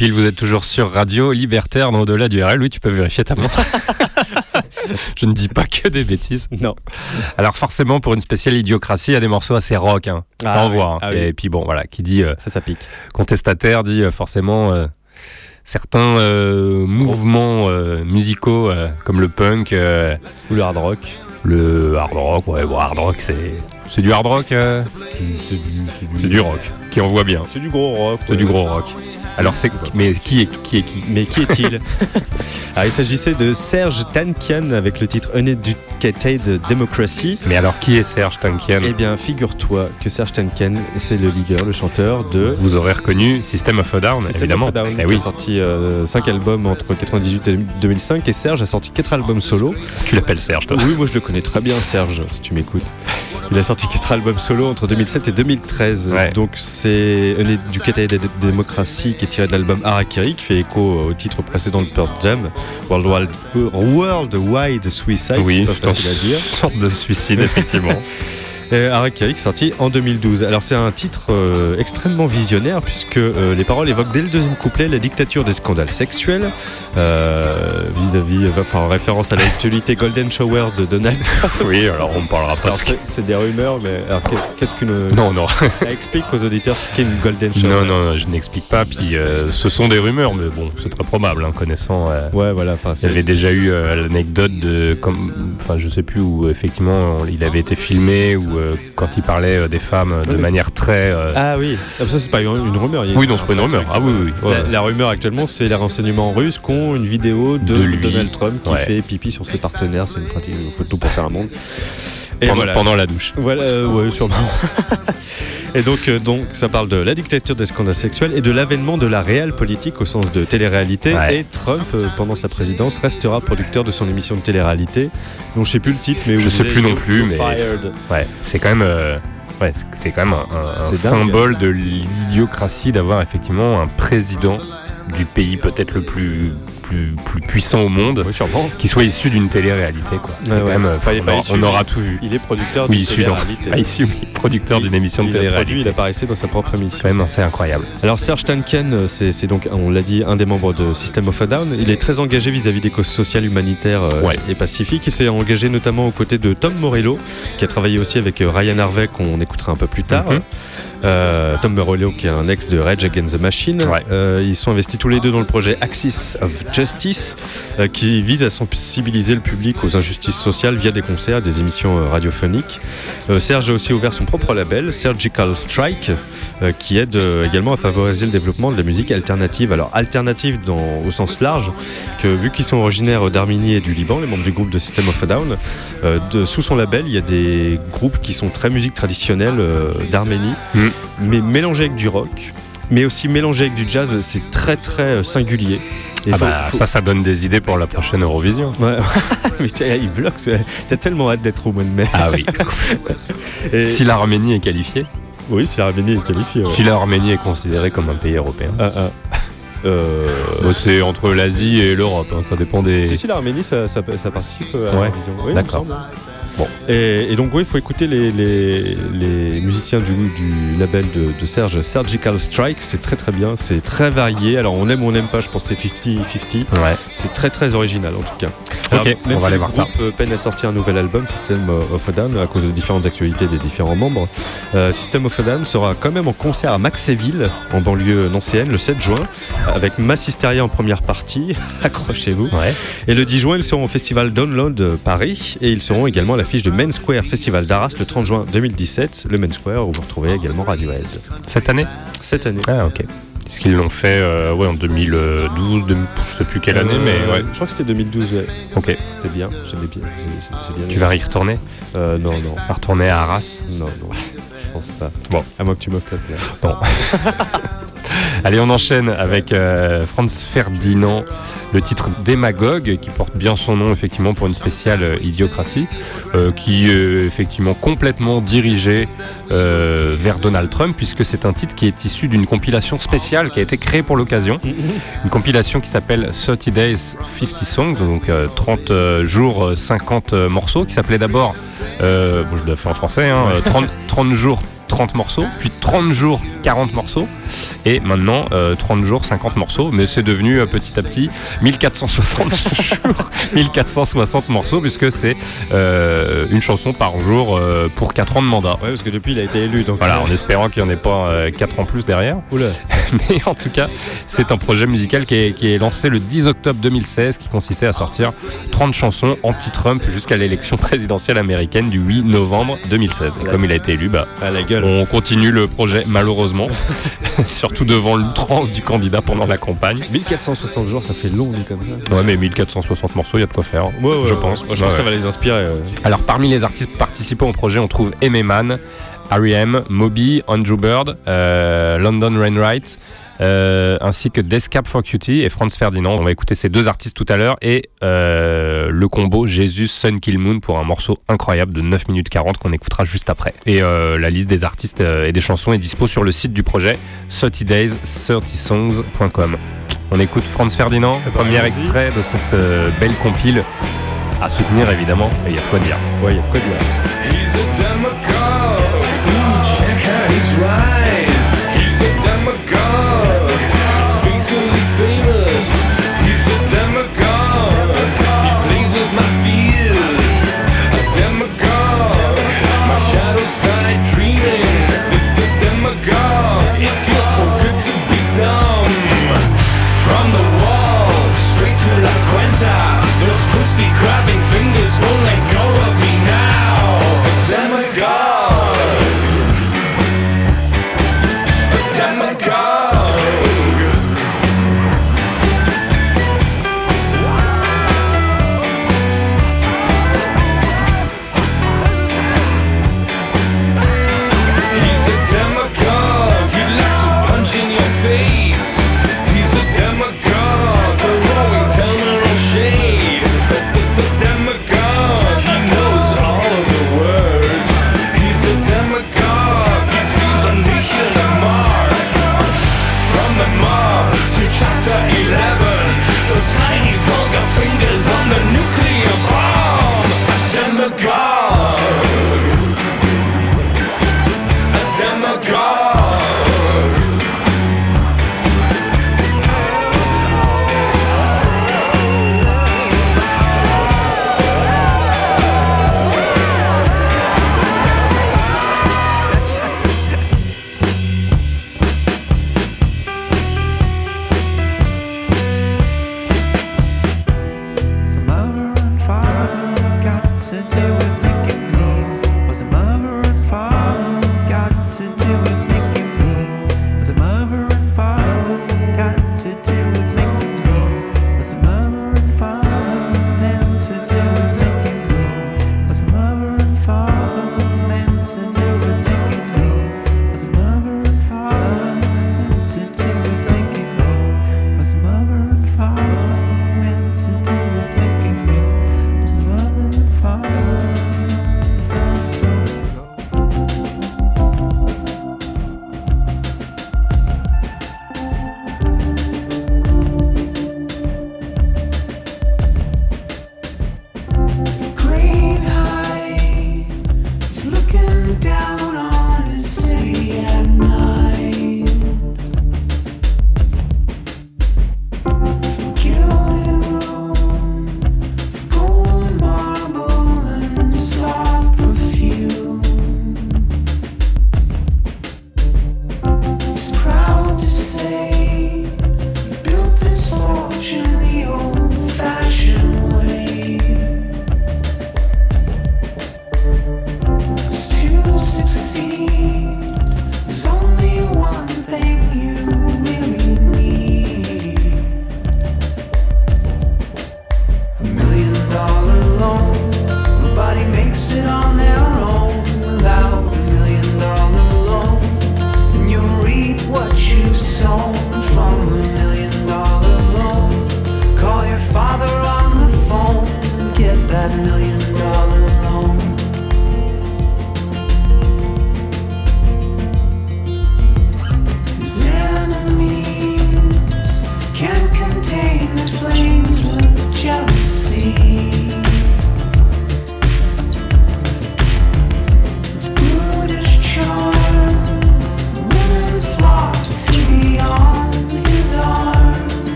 Pile, vous êtes toujours sur Radio Libertaire dans Au-delà du RL. Oui, tu peux vérifier ta montre. [LAUGHS] Je ne dis pas que des bêtises. Non. Alors forcément, pour une spéciale idiocratie, il y a des morceaux assez rock. Hein. ça Ah envoie. oui, hein. ah oui. Et puis bon, voilà, qui dit euh, Ça, ça pique. contestataire dit euh, forcément euh, certains euh, mouvements euh, musicaux euh, comme le punk, Ou le hard rock. le hard rock. Ouais, bon, hard rock, c'est c'est du hard rock. C'est du, c'est c'est du rock qui envoie bien. C'est du gros rock. C'est ouais. du gros rock. Alors c'est mais qui est qui est qui Mais qui est-il Alors, [LAUGHS] Il s'agissait de Serge Tankian avec le titre Uneducated Democracy. Mais alors qui est Serge Tankian? Eh bien, figure-toi que Serge Tankian, c'est le leader, le chanteur de Vous aurez reconnu System of a Down, System évidemment. of a Down, Eh qui oui, a sorti 5 albums entre 98 et 2005 et Serge a sorti 4 albums solo. tu l'appelles Serge, toi? Oui, moi je le connais très bien, Serge, si tu m'écoutes. Il a sorti 4 albums solo entre 2007 et 2013. Ouais. Donc c'est Uneducated Democracy qui est tiré de l'album Harakiri, qui fait écho au titre précédent de Pearl Jam, World Wide, World Wide Suicide, Oui, c'est pas facile à dire. sorte de suicide, effectivement. [LAUGHS] Harakiri qui est sorti en 2012. Alors c'est un titre euh, extrêmement visionnaire puisque euh, les paroles évoquent dès le deuxième couplet la dictature des scandales sexuels euh, vis-à-vis, euh, enfin en référence à l'actualité Golden Shower de Donald Trump. [LAUGHS] oui, alors on ne parlera pas c'est des rumeurs, mais qu'est-ce qu'une... [LAUGHS] Non, non. [LAUGHS] Explique aux auditeurs ce qu'est une Golden Shower? Non, non, je n'explique pas. Puis euh, ce sont des rumeurs, mais bon, c'est très probable, hein, connaissant. euh, Ouais, voilà. Il y avait déjà eu euh, l'anecdote de, comme, enfin, je sais plus où effectivement il avait été filmé ou euh, quand il parlait euh, des femmes euh, de manière très. euh, Ah oui, ah, ça c'est pas une, une rumeur. il Oui, non, c'est pas une un rumeur. truc. Ah oui, oui. La, rumeur actuellement, c'est les renseignements russes qui ont une vidéo de, De. Donald Trump qui Ouais. fait pipi sur ses partenaires. C'est une pratique, faut tout pour faire un monde. Et pendant, voilà. pendant la douche. Voilà, euh, ouais, sûrement. [LAUGHS] et donc, euh, donc, ça parle de la dictature des scandales sexuels et de l'avènement de la réelle politique au sens de télé-réalité. Ouais. Et Trump, euh, pendant sa présidence, restera producteur de son émission de télé-réalité, dont je sais plus le titre, mais Je sais plus non plus, mais-. Ouais, c'est quand même. euh, Ouais, c'est- quand même un, un- symbole de l'idiocratie d'avoir effectivement un président du pays peut-être le plus, plus, plus puissant au monde Oui, qui soit issu d'une télé-réalité. Quoi. Ouais, quand même, Enfin, on, aura- issu, on aura mais- tout vu. Il est producteur Oui, de issu dans, télé-réalité. [LAUGHS] pas issu, mais producteur d'une émission de Il a produit, télé-réalité. il apparaissait dans sa propre émission. C'est incroyable. Alors Serge Tankian, euh, c'est donc, on l'a dit, un des membres de System of a Down. Il est très engagé vis-à-vis des causes sociales, humanitaires euh, Ouais. et pacifiques. Il s'est engagé notamment aux côtés de Tom Morello, qui a travaillé aussi avec euh, Ryan Harvey, qu'on écoutera un peu plus tard. Mhm. Euh, Tom Morello, qui est un ex de Rage Against the Machine. Ouais. Euh, ils sont investis tous les deux dans le projet Axis of Justice, euh, qui vise à sensibiliser le public aux injustices sociales via des concerts, des émissions radiophoniques. Serge a aussi ouvert son propre label, Surgical Strike, qui aide également à favoriser le développement de la musique alternative. Alors alternative dans, au sens large, que vu qu'ils sont originaires d'Arménie et du Liban, les membres du groupe de System of a Down, de- sous son label, il y a des groupes qui sont très musique traditionnelle d'Arménie, Mm. Mais mélangés avec du rock, mais aussi mélangés avec du jazz. C'est très très euh, singulier. Et Ah faut- bah, faut- Ça, ça donne des idées pour la prochaine Eurovision. Ouais. [LAUGHS] mais il bloque. T'as tellement hâte d'être au mois de mai. Ah oui. [LAUGHS] Et- si l'Arménie est qualifiée. Oui, si l'Arménie est qualifiée. ouais. Si l'Arménie est considérée comme un pays européen. Ah, ah. Euh, Bah, c'est entre l'Asie et l'Europe, hein, ça dépend des. Si, si, l'Arménie, ça, ça, ça participe à Ouais, l'Eurovision. Oui, d'accord. Bon. Et, et donc, oui, il faut écouter les, les, les musiciens du, du label de, de Serge, Surgical Strike. C'est très très bien, c'est très varié. Alors, on aime ou on n'aime pas, je pense c'est 50-50. Ouais. C'est très très original en tout cas. Ok, même on va si aller le voir ça. groupe euh, peine à sortir un nouvel album, System of a Down, à cause de différentes actualités des différents membres. Euh, System of a Down sera quand même en concert à Maxéville, en banlieue nancéenne, le 7 juin, avec Mass Hysteria en première partie. [LAUGHS] Accrochez-vous. Ouais. Et le 10 juin, ils seront au festival Download de Paris et ils seront également à l'affiche de Main Square Festival d'Arras le 30 juin 2017, le Main Square où vous retrouvez également Radiohead. Cette année? Cette année. Ah, ok. Est-ce qu'ils l'ont fait euh, ouais, en 2012, 2000, je sais plus quelle année, Euh, mais ouais. Je crois que c'était 2012, ouais. Ok. C'était bien, j'aimais bien. Tu vas y retourner? Euh, non, non. Retourner à Arras? Non, non, je pense pas. Bon. À moins que tu me fasses plaisir. Bon. Allez, on enchaîne avec euh, Franz Ferdinand, le titre Démagogue, qui porte bien son nom effectivement pour une spéciale euh, idiocratie, euh, qui est effectivement complètement dirigé euh, vers Donald Trump, puisque c'est un titre qui est issu d'une compilation spéciale qui a été créée pour l'occasion. [LAUGHS] Une compilation qui s'appelle 30 Days 50 Songs, donc euh, 30 euh, jours euh, 50 euh, morceaux, qui s'appelait d'abord, euh, bon, je l'ai fait en français, hein, euh, 30, 30 jours 30 morceaux, puis 30 jours 40 morceaux, et maintenant euh, 30 jours 50 morceaux, mais c'est devenu euh, petit à petit 1460 [LAUGHS] jours, 1460 morceaux, puisque c'est euh, une chanson par jour euh, pour 4 ans de mandat. Ouais, parce que depuis, il a été élu. Donc Voilà, en espérant qu'il n'y en ait pas 4 ans plus derrière. Oula. [LAUGHS] Mais en tout cas, c'est un projet musical qui est, qui est lancé le 10 octobre 2016, qui consistait à sortir 30 chansons anti-Trump jusqu'à l'élection présidentielle américaine du 8 novembre 2016. Et comme il a été élu, bah, À la gueule. On continue le projet malheureusement, [LAUGHS] surtout devant l'outrance du candidat pendant la campagne. 1460 jours, ça fait long, dit comme ça. Ouais, mais 1460 morceaux, il y a de quoi faire. Ouais, ouais, je pense. Ouais, je pense que ça va les inspirer. euh. Alors, parmi les artistes participants au projet, on trouve Aimé Man, R.E.M., Moby, Andrew Bird, euh, London Rainwright, euh, ainsi que Descap for Cutie et Franz Ferdinand. On va écouter ces deux artistes tout à l'heure et euh, le combo Jesus Sun Kill Moon pour un morceau incroyable de 9 minutes 40 qu'on écoutera juste après. Et euh, la liste des artistes et des chansons est dispo sur le site du projet 30 days 30 songs.com. On écoute Franz Ferdinand, premier allons-y. extrait de cette euh, belle compile à soutenir évidemment, et il y a de quoi dire. Ouais, il y a de quoi dire. He's a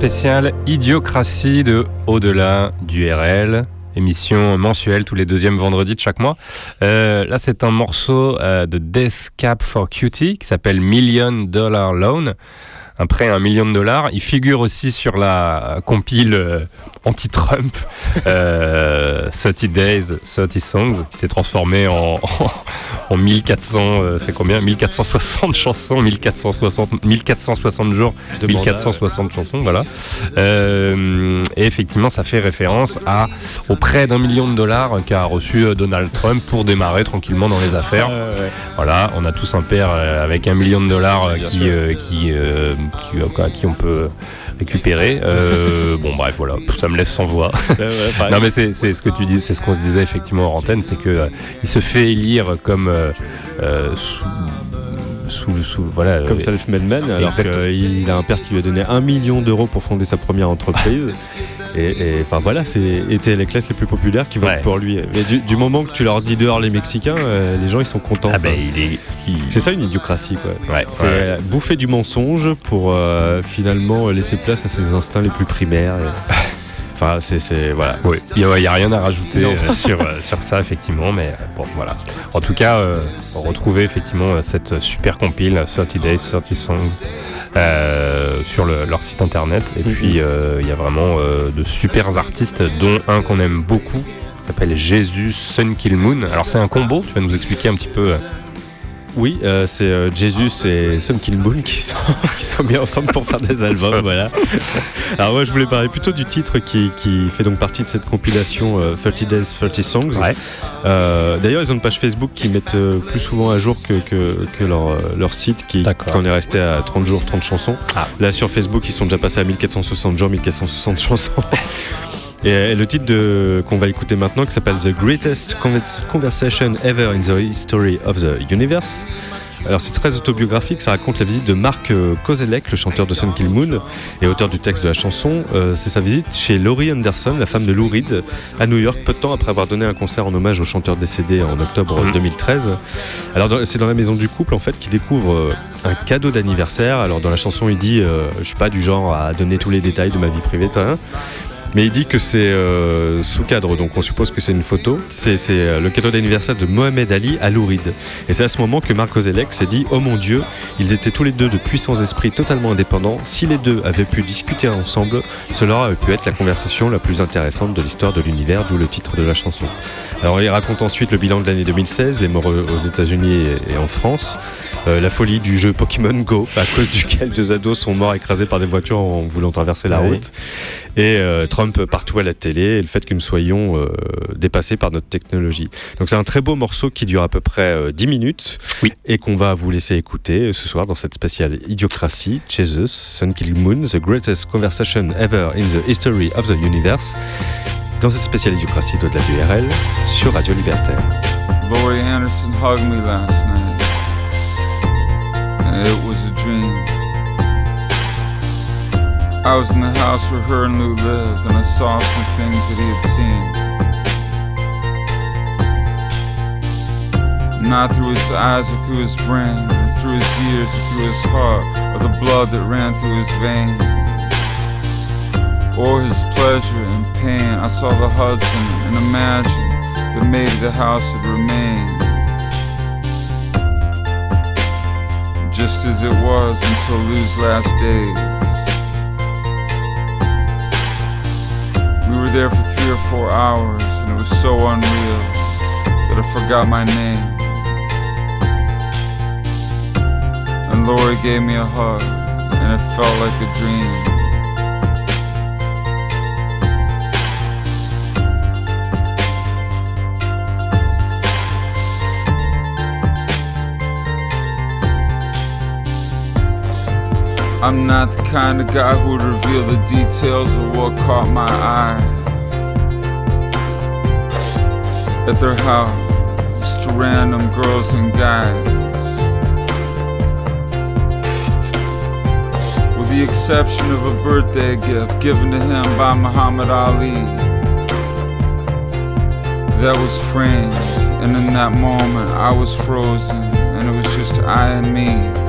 spéciale Idiocratie de Au-delà du RL. Émission mensuelle tous les deuxièmes vendredis de chaque mois. Euh, là, c'est un morceau euh, de Death Cap for Cutie qui s'appelle Million Dollar Loan. Un prêt un million de dollars. Il figure aussi sur la compile euh, anti-Trump [LAUGHS] euh, 30 Days, 30 Songs qui s'est transformé en, [LAUGHS] en, en 1400, euh, c'est combien? 1460 [LAUGHS] chansons, 1460, 1460 jours, De mandat, 1460 chansons, voilà. Euh, et effectivement, ça fait référence à, au prêt d'un million de dollars qu'a reçu euh, Donald Trump pour démarrer tranquillement dans les affaires. Voilà, on a tous un père avec un million de dollars qui, euh, qui, euh, qui, euh, qui on peut récupérer. Euh, bon, bref, voilà, ça me laisse sans voix. [LAUGHS] non, mais c'est ce que tu dis, c'est ce qu'on se disait effectivement en antenne, c'est que euh, il se fait élire comme euh, euh, sous, sous, sous- voilà, Comme self-made man, alors qu'il a un père qui lui a donné un million d'euros pour fonder sa première entreprise. [LAUGHS] Et, enfin voilà, c'est était les classes les plus populaires qui votent Ouais. pour lui. Mais du, du moment que tu leur dis dehors les Mexicains, euh, les gens ils sont contents. Ah ben, il est. il- C'est ça une idiocratie quoi. Ouais, C'est ouais. euh, bouffer du mensonge pour euh, finalement laisser place à ses instincts les plus primaires. et- [LAUGHS] Enfin, c'est, voilà. Oui, il n'y a, rien à rajouter euh, sur, euh, sur ça, effectivement, mais euh, bon, voilà. En tout cas, retrouvait effectivement cette super compile 30 Days, 30 Songs euh, sur le- leur site internet. Et puis, euh, il y a vraiment euh, de super artistes, dont un qu'on aime beaucoup, s'appelle Jésus Sun Kill Moon. Alors, c'est un combo, tu vas nous expliquer un petit peu. Euh, Oui, euh, c'est euh, Jesus et Sun Kill Moon qui sont, [LAUGHS] qui sont mis ensemble pour faire des albums. [LAUGHS] voilà. Alors moi je voulais parler plutôt du titre qui, qui fait donc partie de cette compilation euh, 30 Days, 30 Songs. Ouais. Euh, D'ailleurs ils ont une page Facebook qui mettent euh, plus souvent à jour que, que, que leur, euh, leur site qui D'accord. qu'on est resté à 30 jours, 30 chansons. Ah. Là sur Facebook ils sont déjà passés à 1460 jours, 1460 chansons. [LAUGHS] Et euh, le titre de- qu'on va écouter maintenant, qui s'appelle The Greatest Convers- Conversation Ever in the History of the Universe. Alors c'est très autobiographique, ça raconte la visite de Mark euh, Kozelek, le chanteur de Sun Kill Moon et auteur du texte de la chanson. Euh, c'est sa visite chez Laurie Anderson, la femme de Lou Reed, à New York, peu de temps après avoir donné un concert en hommage au chanteur décédé en octobre Mhm. 2013. Alors dans- c'est dans la maison du couple en fait qu'il découvre euh, un cadeau d'anniversaire. Alors dans la chanson il dit euh, je suis pas du genre à donner tous les détails de ma vie privée, rien. Mais il dit que c'est euh, sous cadre, donc on suppose que c'est une photo. C'est euh, le cadeau d'anniversaire de Mohamed Ali à Louride. Et c'est à ce moment que Marc Ozelek s'est dit Oh mon Dieu, ils étaient tous les deux de puissants esprits totalement indépendants. Si les deux avaient pu discuter ensemble, cela aurait pu être la conversation la plus intéressante de l'histoire de l'univers, d'où le titre de la chanson. Alors il raconte ensuite le bilan de l'année 2016, les morts aux États-Unis et, et en France, euh, la folie du jeu Pokémon Go, à cause duquel deux ados sont morts écrasés par des voitures en voulant traverser la route, et euh, Trump partout à la télé, et le fait que nous soyons euh, dépassés par notre technologie. Donc c'est un très beau morceau qui dure à peu près euh, 10 minutes, Oui. et qu'on va vous laisser écouter euh, ce soir dans cette spéciale Idiocratie, Jesus, Sun Kill Moon, The Greatest Conversation Ever in the History of the Universe, dans cette spéciale Idiocratie d'au-delà du RL, sur Radio Libertaire. Anderson hugged me last night. And it was a dream. I was in the house where her and Lou lived, and I saw some things that he had seen. Not through his eyes or through his brain, or through his ears or through his heart, or the blood that ran through his veins. Or his pleasure and pain. I saw the Hudson and imagined that maybe the house had remained just as it was until Lou's last days. Were there for three or four hours, and it was so unreal that I forgot my name. And Lori gave me a hug, and it felt like a dream. I'm not the kind of guy who would reveal the details of what caught my eye. At their house, to random girls and guys. With the exception of a birthday gift given to him by Muhammad Ali. That was framed, and in that moment I was frozen, and it was just I and me.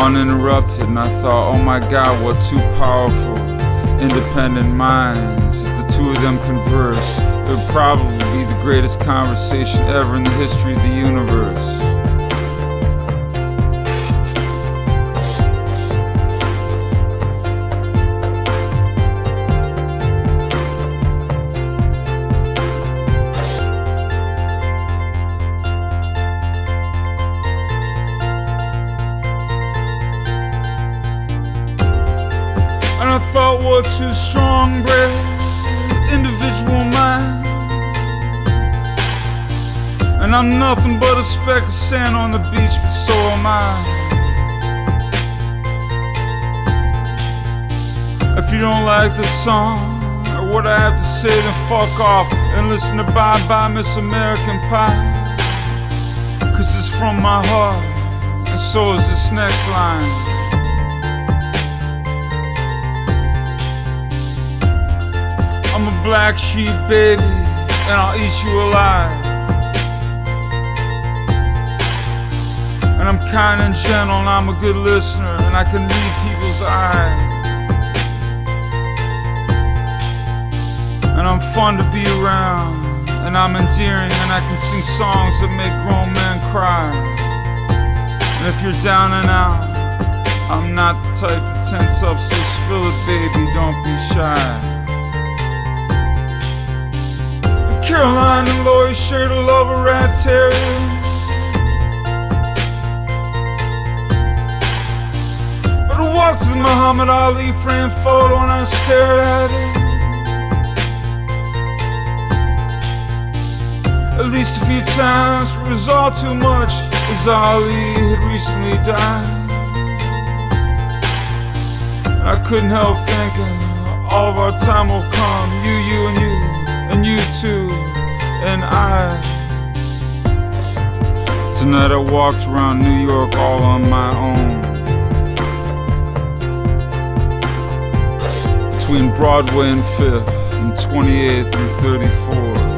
Uninterrupted, and I thought, oh my god, what two powerful, independent minds. If the two of them converse, it would probably be the greatest conversation ever in the history of the universe. A sand on the beach, but so am I. If you don't like the song or what I have to say, then fuck off and listen to Bye Bye Miss American Pie. Cause it's from my heart, and so is this next line. I'm a black sheep, baby, and I'll eat you alive. Kind and gentle, and I'm a good listener, and I can read people's eyes. And I'm fun to be around, and I'm endearing, and I can sing songs that make grown men cry. And if you're down and out, I'm not the type to tense up, so spill it, baby, don't be shy. Caroline and Lori sure to love a rat terrier. To the Muhammad Ali framed photo and I stared at it. At least a few times, it was all too much, as Ali had recently died. And I couldn't help thinking, all of our time will come, you, you, and you and you too, and I. Tonight I walked around New York all on my own. Between Broadway and 5th, and 28th and 34th.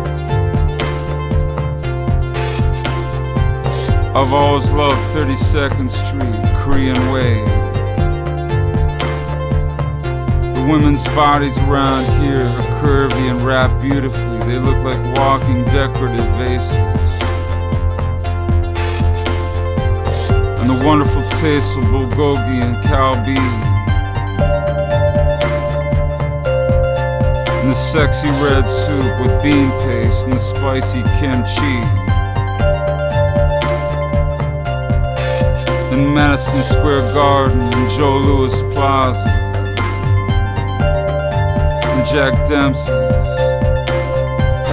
I've always loved 32nd Street, Korean Way. The women's bodies around here are curvy and wrapped beautifully. They look like walking decorative vases. And the wonderful taste of bulgogi and. And the sexy red soup with bean paste and the spicy kimchi. In Madison Square Garden and Joe Louis Plaza. And Jack Dempsey's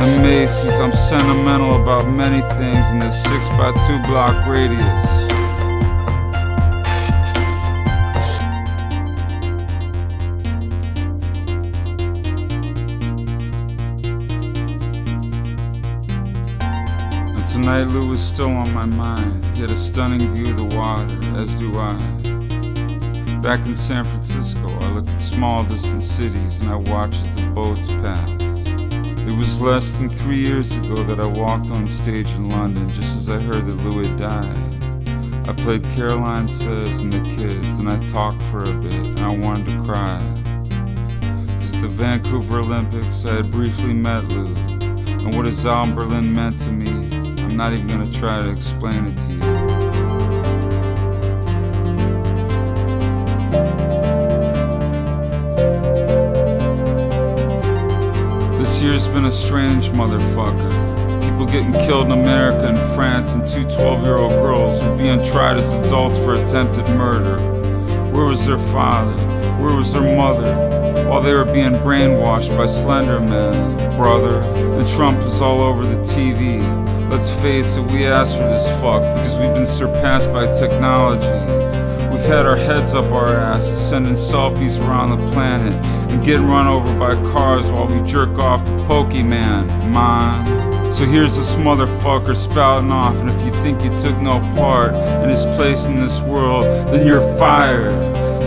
and Macy's. I'm sentimental about many things in this six by two block radius. Lou was still on my mind. Had a stunning view of the water, as do I. Back in San Francisco, I look at small distant cities and I watch as the boats pass. It was less than three years ago that I walked on stage in London just as I heard that Lou had died. I played Caroline Says and the kids, and I talked for a bit, and I wanted to cry. Cause at the Vancouver Olympics, I had briefly met Lou, and what his Berlin meant to me, not even gonna try to explain it to you. This year's been a strange motherfucker. People getting killed in America and France, and two 12 year old girls are being tried as adults for attempted murder. Where was their father? Where was their mother? While they were being brainwashed by Slender Man, brother, and Trump is all over the TV. Let's face it, we asked for this fuck because we've been surpassed by technology. We've had our heads up our asses, sending selfies around the planet and getting run over by cars while we jerk off to Pokemon. Man. So here's this motherfucker spouting off, and if you think you took no part in his place in this world, then you're fired.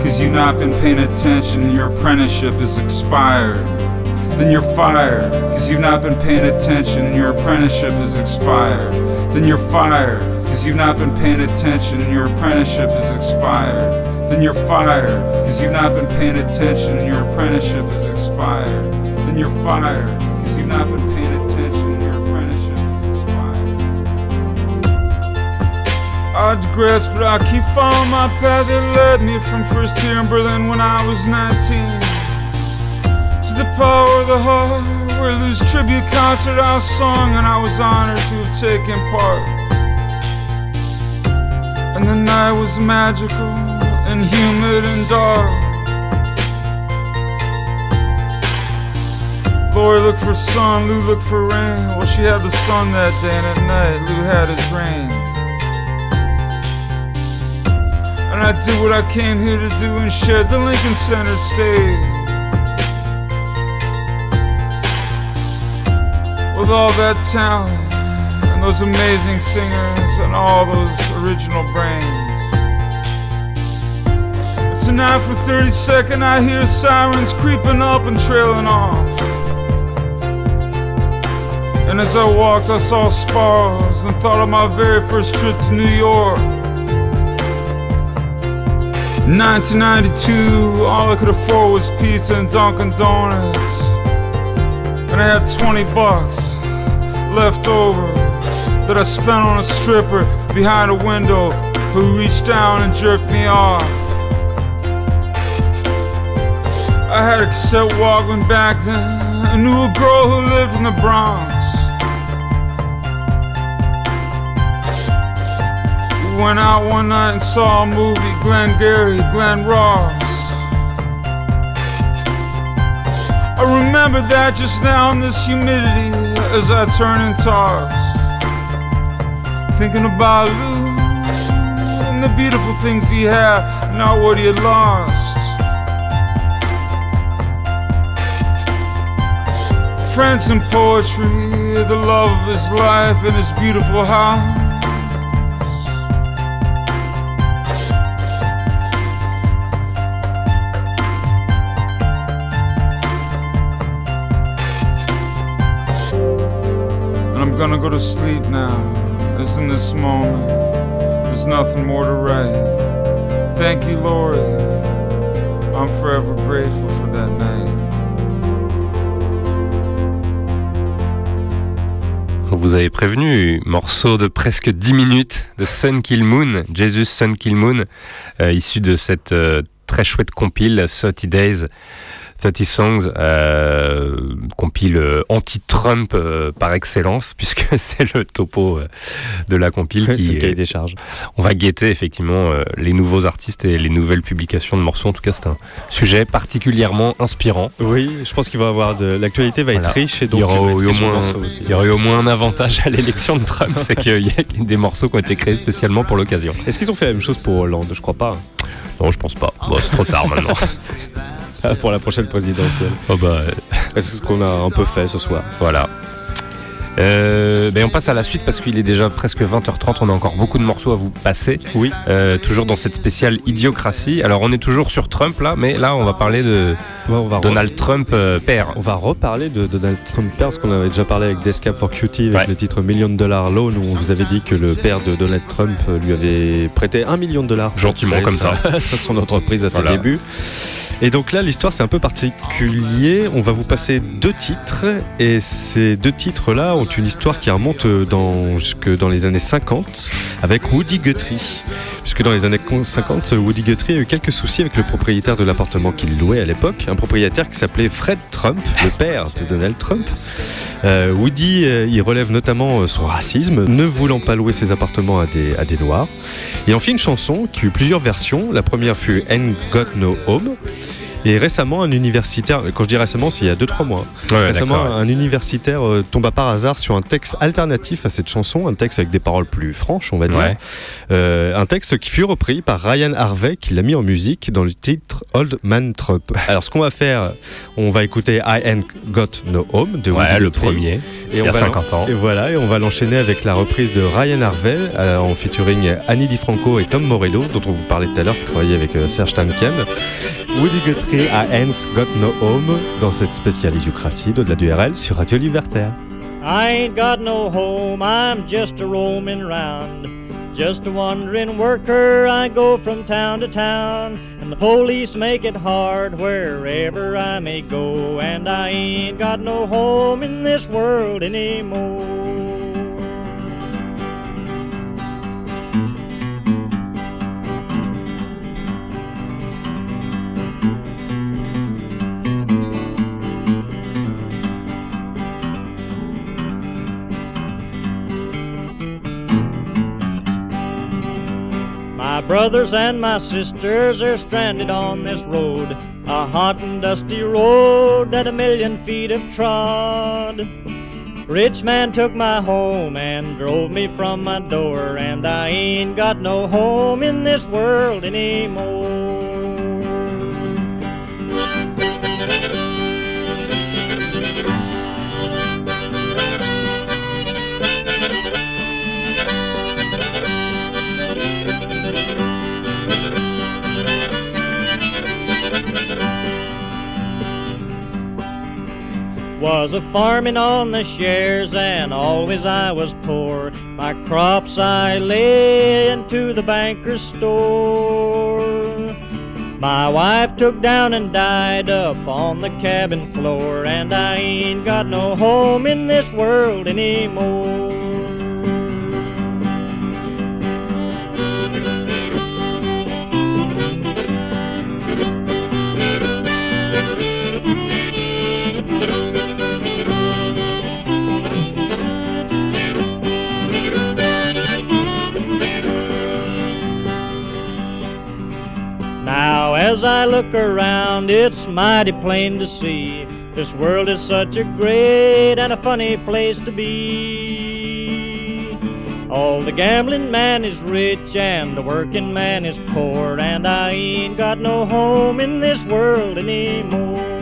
Cause you've not been paying attention and your apprenticeship is expired. Then you're fired. Cause you've not been paying attention and your apprenticeship is expired. Then you're fired. Cause you've not been paying attention and your apprenticeship is expired. Then you're fired. Cause you've not been paying attention and your apprenticeship is expired. Then you're fired. Cause you've not been paying attention and your apprenticeship is expired. I digress, but I keep following my path that led me from first here in Berlin when I was 19 to the power of the heart, where Lou's tribute concert I sung, and I was honored to have taken part. And the night was magical and humid and dark. Lori looked for sun, Lou looked for rain. Well, she had the sun that day, and at night, Lou had his rain. And I did what I came here to do and shared the Lincoln Center stage. With all that talent and those amazing singers and all those original brains. And tonight, for 30 seconds, I hear sirens creeping up and trailing off. And as I walked, I saw spars and thought of my very first trip to New York. 1992, all I could afford was pizza and Dunkin' Donuts. And I had 20 bucks left over that I spent on a stripper behind a window who reached down and jerked me off. I had a cassette Walkman back then. I knew a girl who lived in the Bronx. We went out one night and saw a movie, Glenn Gary, Glenn Ross. I remember that just now in this humidity as I turn and toss. Thinking about Lou and the beautiful things he had, not what he had lost. Friends and poetry, the love of his life and his beautiful house. I'm gonna go to sleep now. As in this moment, there's nothing more to write. Thank you, Lori. I'm forever grateful for that night. Vous avait prévenu, morceau de presque 10 minutes de Sun Kill Moon, Jesus Sun Kill Moon, euh, issu de cette euh, très chouette compile 30 Days. 30 Songs, euh, compile euh, anti-Trump euh, par excellence, [LAUGHS] puisque c'est le topo euh, de la compile C'est qui le cahier des charges. On va guetter effectivement euh, les nouveaux artistes et les nouvelles publications de morceaux. En tout cas, c'est un sujet particulièrement inspirant. Oui, je pense qu'il va avoir de l'actualité va Voilà. être riche et donc il y aura eu au moins, morceaux aussi. il y aurait au moins un avantage à l'élection de Trump, c'est qu'il y a des morceaux qui ont été créés spécialement pour l'occasion. Est-ce qu'ils ont fait la même chose pour Hollande? Je crois pas. Non, je pense pas. Bon, c'est trop tard maintenant. [LAUGHS] [LAUGHS] pour la prochaine présidentielle. Oh bah, Est-ce qu'on a un peu fait ce soir? Voilà. Euh, ben on passe à la suite parce qu'il est déjà presque 20h30. On a encore beaucoup de morceaux à vous passer. Oui. Euh, toujours dans cette spéciale idiocratie. Alors on est toujours sur Trump là, mais là on va parler de Ouais, on va re- Donald Trump euh, père. On va reparler de Donald Trump père, parce qu'on avait déjà parlé avec Descap for Cutie avec Ouais. le titre Million Dollar Loan, où on vous avait dit que le père de Donald Trump euh, lui avait prêté un million de dollars. Gentiment, comme ça. ça [LAUGHS] son entreprise à ses Voilà. débuts. Et donc là, l'histoire, c'est un peu particulier. On va vous passer deux titres, et ces deux titres-là une histoire qui remonte dans, jusque dans les années 50 avec Woody Guthrie. Puisque dans les années 50, Woody Guthrie a eu quelques soucis avec le propriétaire de l'appartement qu'il louait à l'époque, un propriétaire qui s'appelait Fred Trump, le père de Donald Trump. Euh, Woody, euh, il relève notamment euh, son racisme, ne voulant pas louer ses appartements à des, à des Noirs. Il en fit une chanson qui eut plusieurs versions. La première fut Ain't Got No Home. Et récemment, un universitaire, quand je dis récemment, c'est il y a 2-3 mois, Ouais, récemment, un universitaire euh, tomba par hasard sur un texte alternatif à cette chanson, un texte avec des paroles plus franches, on va dire. Ouais. Euh, un texte qui fut repris par Ryan Harvey, qui l'a mis en musique dans le titre Old Man Trup. Alors, ce qu'on va faire, on va écouter I Ain't Got No Home de Ouais, Woody le premier, il y a on va 50 ans. Et voilà, et on va l'enchaîner avec la reprise de Ryan Harvey euh, en featuring Annie DiFranco et Tom Morello, dont on vous parlait tout à l'heure, qui travaillait avec euh, Serge Tankian. Woody Guthrie, I Ain't Got No Home, dans cette spéciale Idiocratie d'au-delà du RL sur Radio Libertaire. I ain't got no home, I'm just a roaming round. Just a wandering worker, I go from town to town. And the police make it hard wherever I may go. And I ain't got no home in this world anymore. My brothers and my sisters are stranded on this road, a hot and dusty road that a million feet have trod. Rich man took my home and drove me from my door, and I ain't got no home in this world anymore. Was a farming on the shares, and always I was poor. My crops I lay into the banker's store. My wife took down and died up on the cabin floor, and I ain't got no home in this world anymore. As I look around, it's mighty plain to see this world is such a great and a funny place to be. All the gambling man is rich and the working man is poor, and I ain't got no home in this world anymore.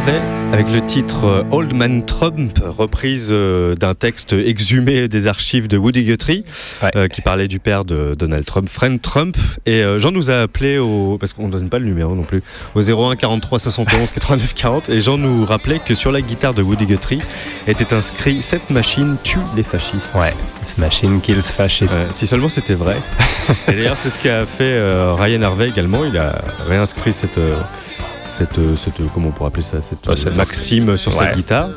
Harvey avec le titre euh, Old Man Trump, reprise euh, d'un texte exhumé des archives de Woody Guthrie, euh, qui parlait du père de Donald Trump, Friend Trump. Et euh, Jean nous a appelé au, parce qu'on ne donne pas le numéro non plus, au 01 43 71 89 40. Et Jean nous rappelait que sur la guitare de Woody Guthrie était inscrit Cette machine tue les fascistes. Ouais, This machine kills fascistes. Si seulement c'était vrai. [LAUGHS] Et d'ailleurs, c'est ce qu'a fait Ryan Harvey également. Il a réinscrit cette. Cette, euh, cette, euh, comment on pourrait appeler ça, cette Ah, euh, cette- maxime sur sa Ouais. guitare.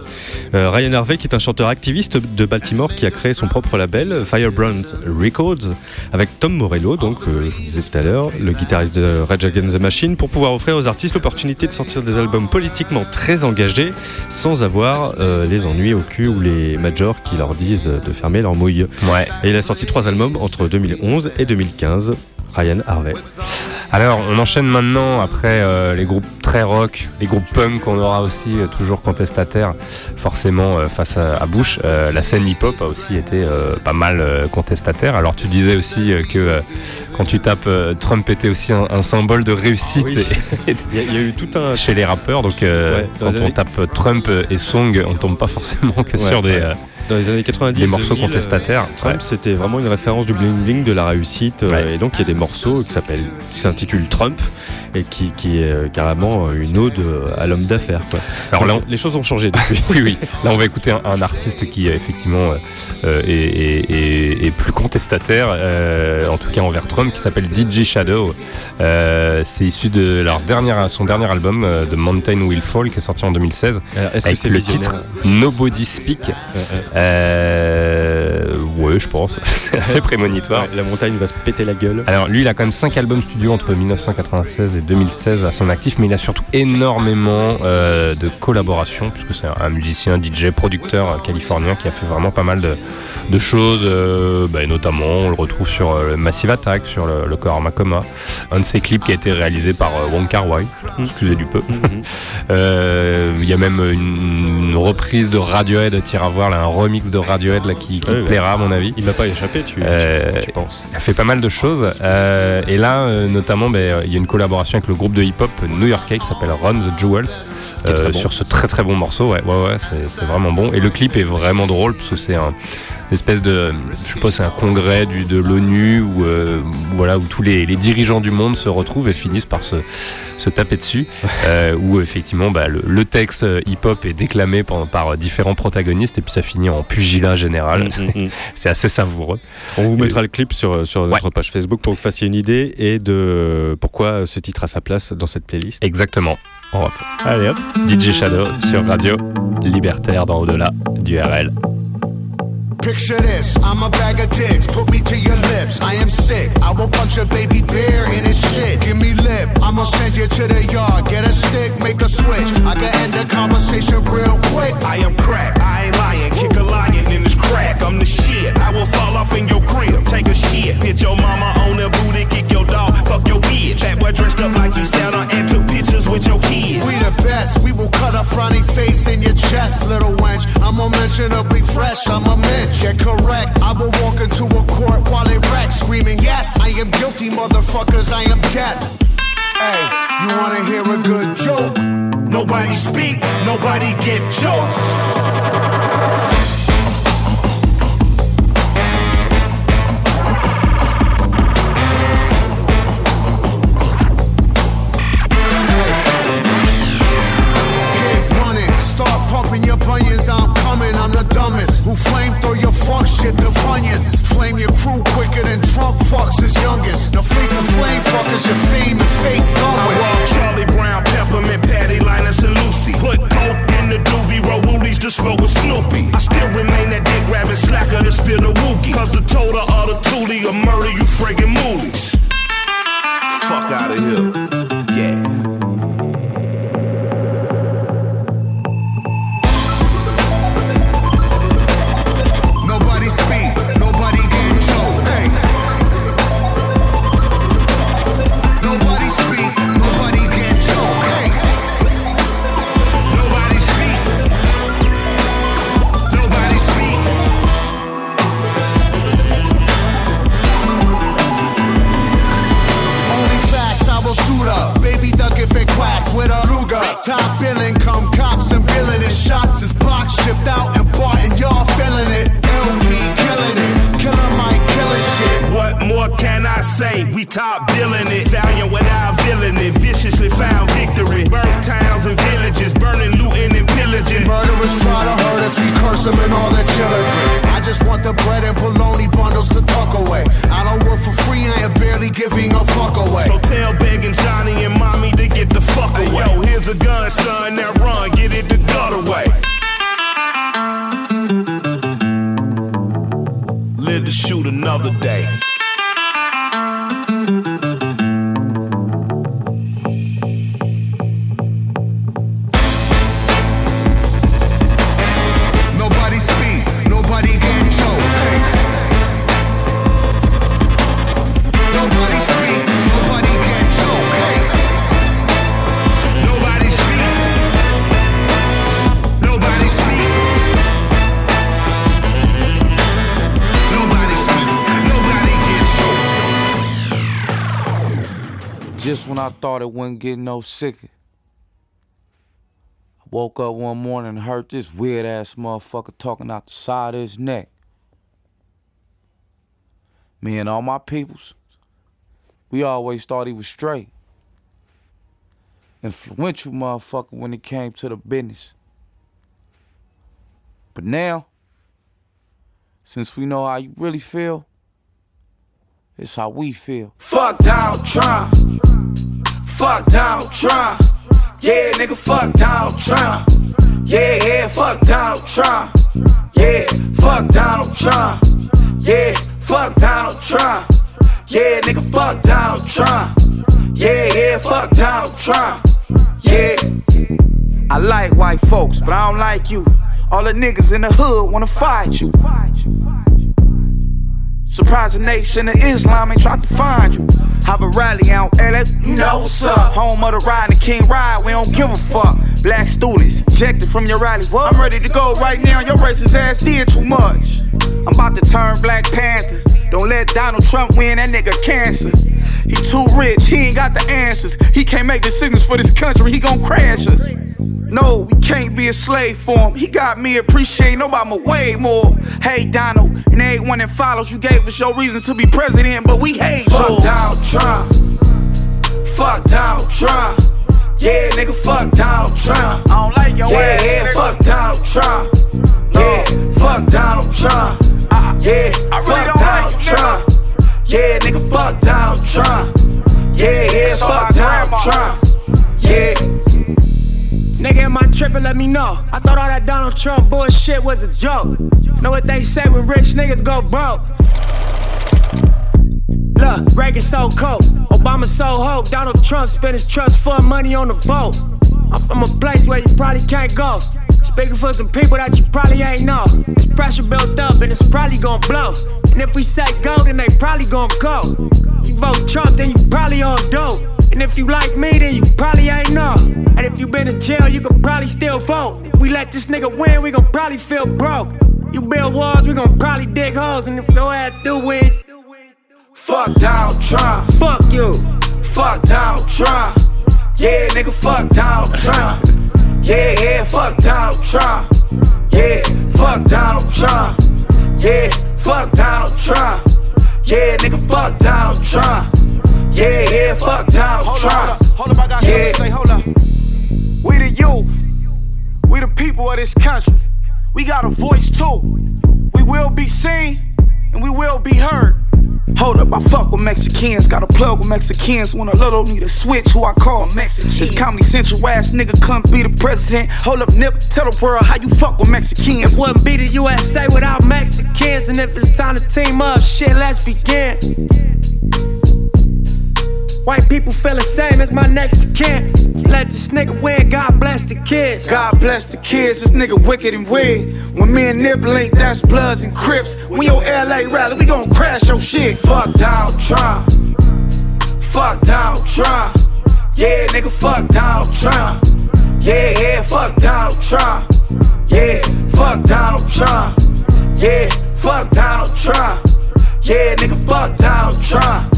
Euh, Ryan Harvey, qui est un chanteur activiste de Baltimore, qui a créé son propre label, Firebrand Records, avec Tom Morello, donc euh, je vous disais tout à l'heure, le guitariste de Rage Against the Machine, pour pouvoir offrir aux artistes l'opportunité de sortir des albums politiquement très engagés, sans avoir les ennuis au cul ou les majors qui leur disent de fermer leur mouille. Ouais. Et il a sorti trois albums entre 2011 et 2015. Ryan Harvey. Alors, on enchaîne maintenant après euh, les groupes très rock, les groupes punk, on aura aussi euh, toujours contestataires, forcément euh, face à, à Bush. La scène hip-hop a aussi été pas mal contestataire. Alors, tu disais aussi que quand tu tapes Trump était aussi un, un symbole de réussite Oui. et- [LAUGHS] Il y, a- il y a eu tout un. chez les rappeurs. Donc, Ouais, quand on années- tape Trump et Song, on tombe pas forcément que Ouais, sur des. ouais. Dans les années 90, des morceaux 2000, euh, contestataires. Trump, Ouais. c'était vraiment une référence du bling bling de la réussite. euh, Ouais. Et donc, il y a des morceaux qui s'appellent, qui s'intitulent Trump et qui, qui est euh, carrément une ode euh, à l'homme d'affaires. Alors là, les choses ont changé depuis. [LAUGHS] oui, oui. Là, on va écouter un, un artiste qui, euh, effectivement, euh, euh, est, est- est- est plus contestataire, euh, en tout cas envers Trump, qui s'appelle DJ Shadow. Euh, c'est issu de leur dernière, son dernier album, euh, The Mountain Will Fall, qui est sorti en 2016. Alors, est-ce que c'est le titre Nobody Speak. Euh, ouais, je pense. [LAUGHS] c'est assez prémonitoire. Ouais, la montagne va se péter la gueule. Alors lui, il a quand même 5 albums studio entre 1996 et 2016 à son actif, mais il a surtout énormément euh, de collaborations, puisque c'est un, musicien, DJ, producteur euh, californien qui a fait vraiment pas mal de, de choses, euh, bah, notamment on le retrouve sur euh, Massive Attack, sur le, le Coma, un de ses clips qui a été réalisé par euh, Wong Kar Wai, excusez du peu. [LAUGHS] Euh, Il y a même une, une reprise de Radiohead, tire à voir, là, un remix de Radiohead là, qui, plaira à mon avis. Il m'a pas échappé, tu, tu- tu penses. a fait pas mal de choses. Et là, notamment, ben, il y a une collaboration avec le groupe de hip-hop new-yorkais qui s'appelle Run the Jewels euh, bon. sur ce très très bon morceau. Ouais, ouais, ouais, c'est, vraiment bon. Et le clip est vraiment drôle parce que c'est un espèce de, je sais pas, c'est un congrès du, de l'ONU où, euh, voilà, où tous les, les dirigeants du monde se retrouvent et finissent par se, se taper dessus. euh, où effectivement, bah, le, le texte euh, hip-hop est déclamé par, par différents protagonistes et puis ça finit en pugilat général. Mm, mm, mm. [LAUGHS] c'est assez savoureux. On vous mettra le clip sur, sur notre page Facebook pour que vous fassiez une idée et de pourquoi ce titre a sa place dans cette playlist. Exactement. On va Allez hop. DJ Shadow sur Radio Libertaire dans Au-delà du RL. Picture this, I'm a bag of dicks, put me to your lips. I am sick, I will punch a baby bear in his shit. Give me lip, I'ma send you to the yard. Get a stick, make a switch. I can end the conversation real quick. I am crack, I ain't lying. Kick a lion in his crack. I'm the shit. I will fall off in your crib. Take a shit. Hit your mama on the booty. Kick your dog. Fuck your bitch. That boy dressed up like you Santa and took pictures with your kids. We the best, we will cut a frowny face in your chest, little wench. I'm unmentionably fresh, I'm a motherfuckers, I am death. Hey, you wanna hear a good joke? Nobody speak, nobody get choked. Sicker. I woke up one morning and heard this weird ass motherfucker talking out the side of his neck. Me and all my peoples, we always thought he was straight. Influential motherfucker when it came to the business. But now, since we know how you really feel, it's how we feel. Fuck Donald Trump. Fuck Donald Trump. Yeah, nigga, fuck Donald Trump. Yeah, yeah, fuck Donald Trump. Yeah, fuck Donald Trump. Yeah, fuck Donald Trump. Yeah, nigga, fuck Donald Trump. Yeah, yeah, fuck Donald Trump. Yeah. I like white folks, but I don't like you. All the niggas in the hood wanna fight you. Surprise the nation of Islam ain't tried to find you. Have a rally out LA, what's up. Home of the ride and King Ride, we don't give a fuck. Black students, ejected from your rally. What? I'm ready to go right now, your racist ass did too much. I'm about to turn Black Panther. Don't let Donald Trump win, that nigga cancer. He too rich, he ain't got the answers. He can't make decisions for this country, he gon' crash us. No, we can't be a slave for him. He got me appreciating Obama way more. Hey, Donald, and everyone that follows, you gave us your reason to be president, but we hate Fuck yours. Donald Trump. Fuck Donald Trump. Yeah, nigga, fuck Donald Trump. I don't like your yeah, ass, Yeah, nigga. fuck Donald Trump. Yeah, fuck Donald Trump. Yeah, I really fuck don't like Donald you, nigga. Trump. Yeah, nigga, fuck Donald Trump. Yeah, yeah, fuck Donald grandma. Trump. Yeah. Nigga, am I tripping? Let me know. I thought all that Donald Trump bullshit was a joke. Know what they say when rich niggas go broke? Look, Reagan so cold, Obama so hope. Donald Trump spent his trust fund money on the vote. I'm from a place where you probably can't go. Speaking for some people that you probably ain't know. It's pressure built up and it's probably gonna blow. And if we say go, then they probably gonna go. You vote Trump, then you probably on dope. And if you like me, then you probably ain't know. And if you been in jail, you could probably still vote. We let this nigga win, we gon' probably feel broke. You build walls, we gon' probably dig holes. And if your ass do it, Fuck Donald Trump. Fuck you. Fuck Donald Trump. Yeah, nigga, fuck Donald Trump. Yeah, yeah, fuck Donald Trump. Yeah, fuck Donald Trump. Yeah, fuck Donald Trump. Yeah, nigga, fuck Donald Trump. Yeah, yeah, fuck Donald Hold Trump. up, hold up, I got to say, hold up. We the youth, we the people of this country. We got a voice too. We will be seen and we will be heard. Hold up, I fuck with Mexicans. Got a plug with Mexicans. When a little need a switch, who I call Mexican. This Comedy Central ass nigga couldn't be the president. Hold up, Nip, tell the world how you fuck with Mexicans. It wouldn't be the USA without Mexicans. And if it's time to team up, shit, let's begin. White people feel the same as my next of kin. Let this nigga win, God bless the kids. God bless the kids, this nigga wicked and weird. When me and Nip link, that's Bloods and Crips. When your LA rally, we gon' crash your shit. Fuck Donald Trump. Fuck Donald Trump. Yeah, nigga, fuck Donald Trump. Yeah, yeah, fuck Donald Trump. Yeah, fuck Donald Trump. Yeah, fuck Donald Trump. Yeah, nigga, fuck Donald Trump.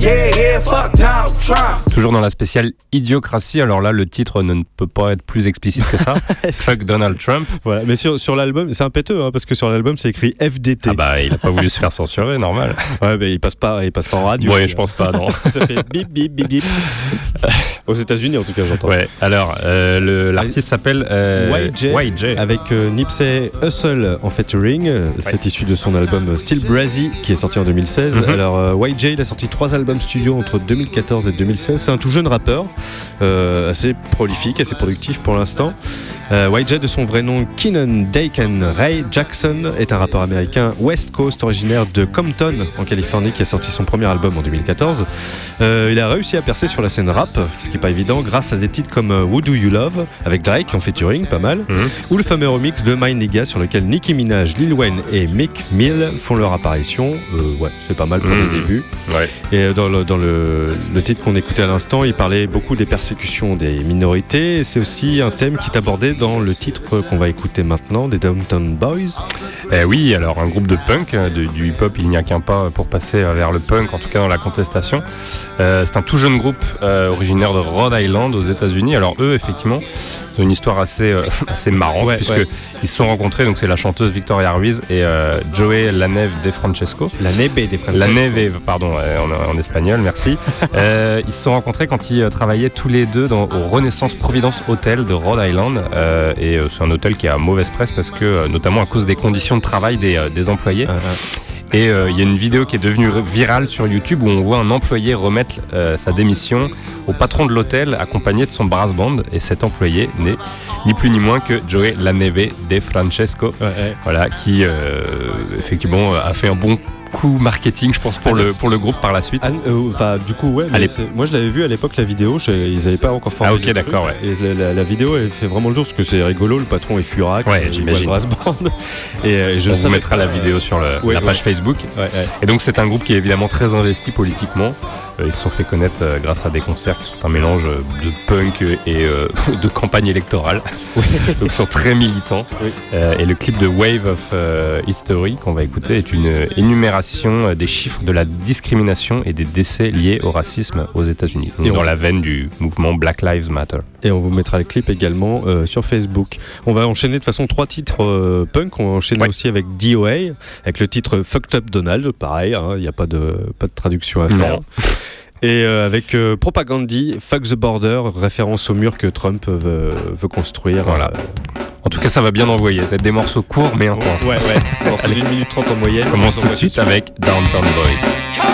Yeah, yeah, fuck Donald Trump. Toujours dans la spéciale Idiocratie, alors là le titre ne peut pas être plus explicite que ça. [LAUGHS] Fuck Donald Trump. Voilà, mais sur, sur l'album, c'est un péteux, hein, parce que sur l'album c'est écrit FDT. Ah bah il a pas voulu se faire censurer, normal. [LAUGHS] Ouais, mais il passe pas, il passe pas en radio. Ouais, je pense pas, non. Parce que ça fait bip bip bip bip. [LAUGHS] Aux États-Unis en tout cas, j'entends. Ouais, alors euh, l'artiste s'appelle euh, YJ, avec euh, Nipsey Hussle en featuring. Euh, C'est issu de son album Still Brazy qui est sorti en 2016. Mhm. Alors euh, YJ il a sorti trois albums studio entre 2014 et 2016. C'est un tout jeune rappeur, euh, assez prolifique, assez productif pour l'instant. Euh, YJ de son vrai nom Keenan Daken Ray Jackson est un rappeur américain West Coast originaire de Compton en Californie qui a sorti son premier album en 2014. Euh, il a réussi à percer sur la scène rap, ce qui n'est pas évident, grâce à des titres comme euh, Who Do You Love avec Drake en featuring, pas mal, ou le fameux remix de My Nigga sur lequel Nicki Minaj, Lil Wayne et Mick Mill font leur apparition. Euh, ouais, c'est pas mal pour Mhm. les débuts. Ouais. Et euh, dans le, dans le, le titre qu'on écoutait à l'instant, il parlait beaucoup des persécutions des minorités. Et c'est aussi un thème qui est abordé dans le titre qu'on va écouter maintenant, des Downtown Boys. Eh oui, alors un groupe de punk, euh, de- du hip-hop, il n'y a qu'un pas pour passer euh, vers le punk, en tout cas dans la contestation. Euh, c'est un tout jeune groupe euh, originaire de Rhode Island aux États-Unis. Alors eux, effectivement, ils ont une histoire assez, euh, [LAUGHS] assez marrante Ouais, puisque ouais. ils se sont rencontrés. Donc c'est la chanteuse Victoria Ruiz et Joey Laneve de Francesco. La Neve des Francesco. La Neve, pardon, en, en espagnol, merci. [LAUGHS] Ils se sont rencontrés quand ils travaillaient tous les deux dans, au Renaissance Providence Hotel de Rhode Island. Euh, et euh, c'est un hôtel qui a mauvaise presse parce que, euh, notamment à cause des conditions de travail des, euh, des employés. Et il y a une vidéo qui est devenue virale sur YouTube où on voit un employé remettre sa démission au patron de l'hôtel accompagné de son brass band. Et cet employé n'est ni plus ni moins que Joey Laneve de Francesco, voilà, qui effectivement a fait un bon coup marketing, je pense, pour le, pour le groupe par la suite. Ah, euh, Enfin, du coup, ouais. mais moi, je l'avais vu à l'époque la vidéo. ils n'avaient pas encore formé. Ah, ok, d'accord, ouais. Et la, la- la vidéo, elle fait vraiment le jour parce que c'est rigolo. Le patron est furax. Ouais, le j'imagine. brass band. [LAUGHS] Et, euh, et je on vous mettra la vidéo sur le- Ouais, la page ouais. Facebook. Et donc c'est un groupe qui est évidemment très investi politiquement. Euh, ils se sont fait connaître euh, grâce à des concerts qui sont un mélange euh, de punk et [LAUGHS] de campagne électorale. donc ils sont très militants. Et le clip de Wave of History qu'on va écouter est une énumération des chiffres de la discrimination et des décès liés au racisme aux États-Unis. Dans on- la veine du mouvement Black Lives Matter. Et on vous mettra le clip également euh, sur Facebook. On va enchaîner de façon trois titres euh, punk. On va enchaîner aussi avec DOA, avec le titre Fucked Up Donald. Pareil, hein, il n'y a pas de, pas de traduction à Non. [LAUGHS] Et euh, avec euh, Propagandhi, Fuck the Border, référence au mur que Trump veut, veut construire. Voilà. En tout cas, ça va bien envoyer. C'est des morceaux courts mais intenses. Ouais, ouais. [LAUGHS] Morceau Allez. d'une minute trente en moyenne. On commence tout de suite. avec Downtown Boys.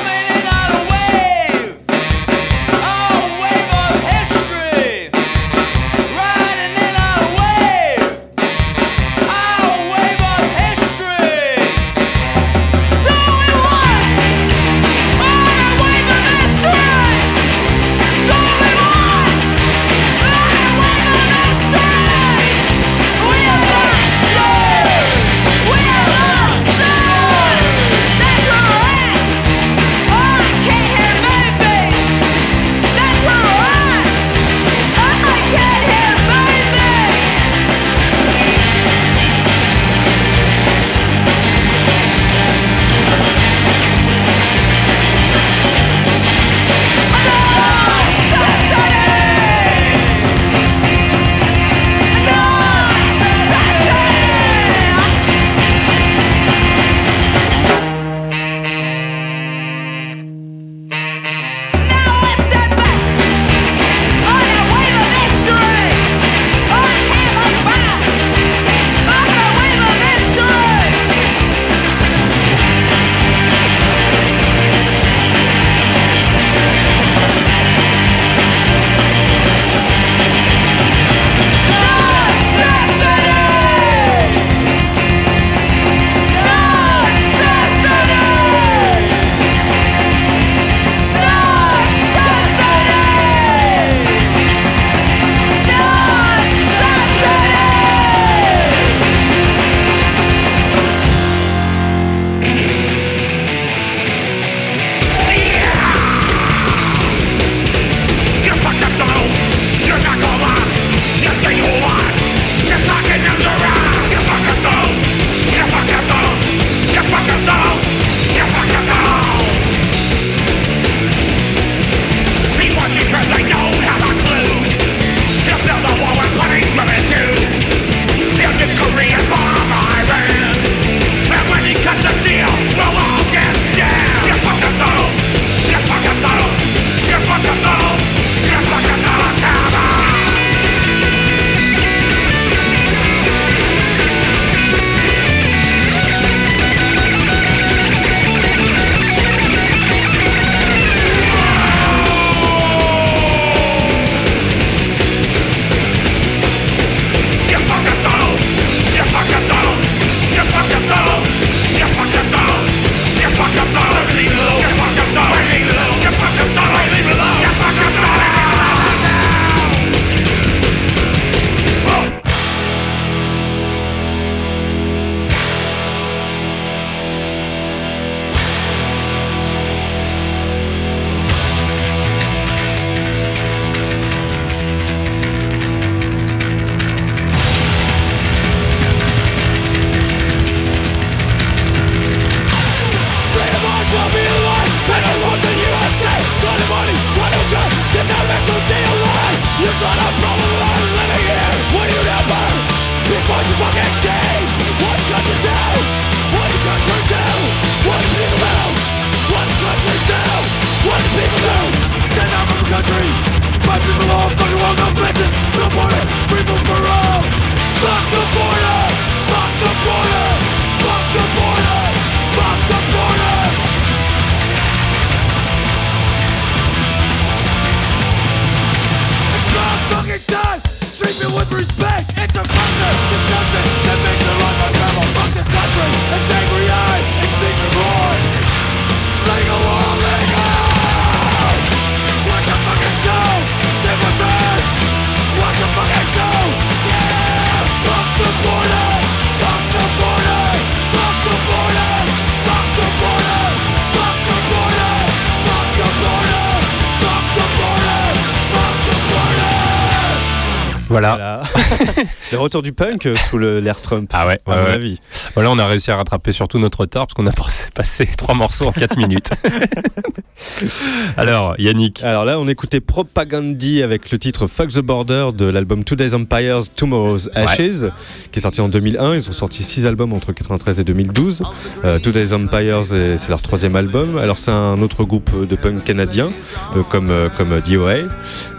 Retour du punk euh, sous l'ère Trump. Ah ouais, à ouais, mon ouais. avis. Voilà, on a réussi à rattraper surtout notre retard parce qu'on a passé- [LAUGHS] passé trois morceaux en 4 minutes. [LAUGHS] [LAUGHS] Alors, Yannick. Alors là, on écoutait Propagandy avec le titre Fuck the Border de l'album Today's Empires, Tomorrow's Ashes, qui est sorti en 2001. Ils ont sorti six albums entre 93 et 2012. Euh, Today's Empires, est- c'est leur troisième album. Alors c'est un autre groupe de punk canadien, euh, comme, euh, comme DOA.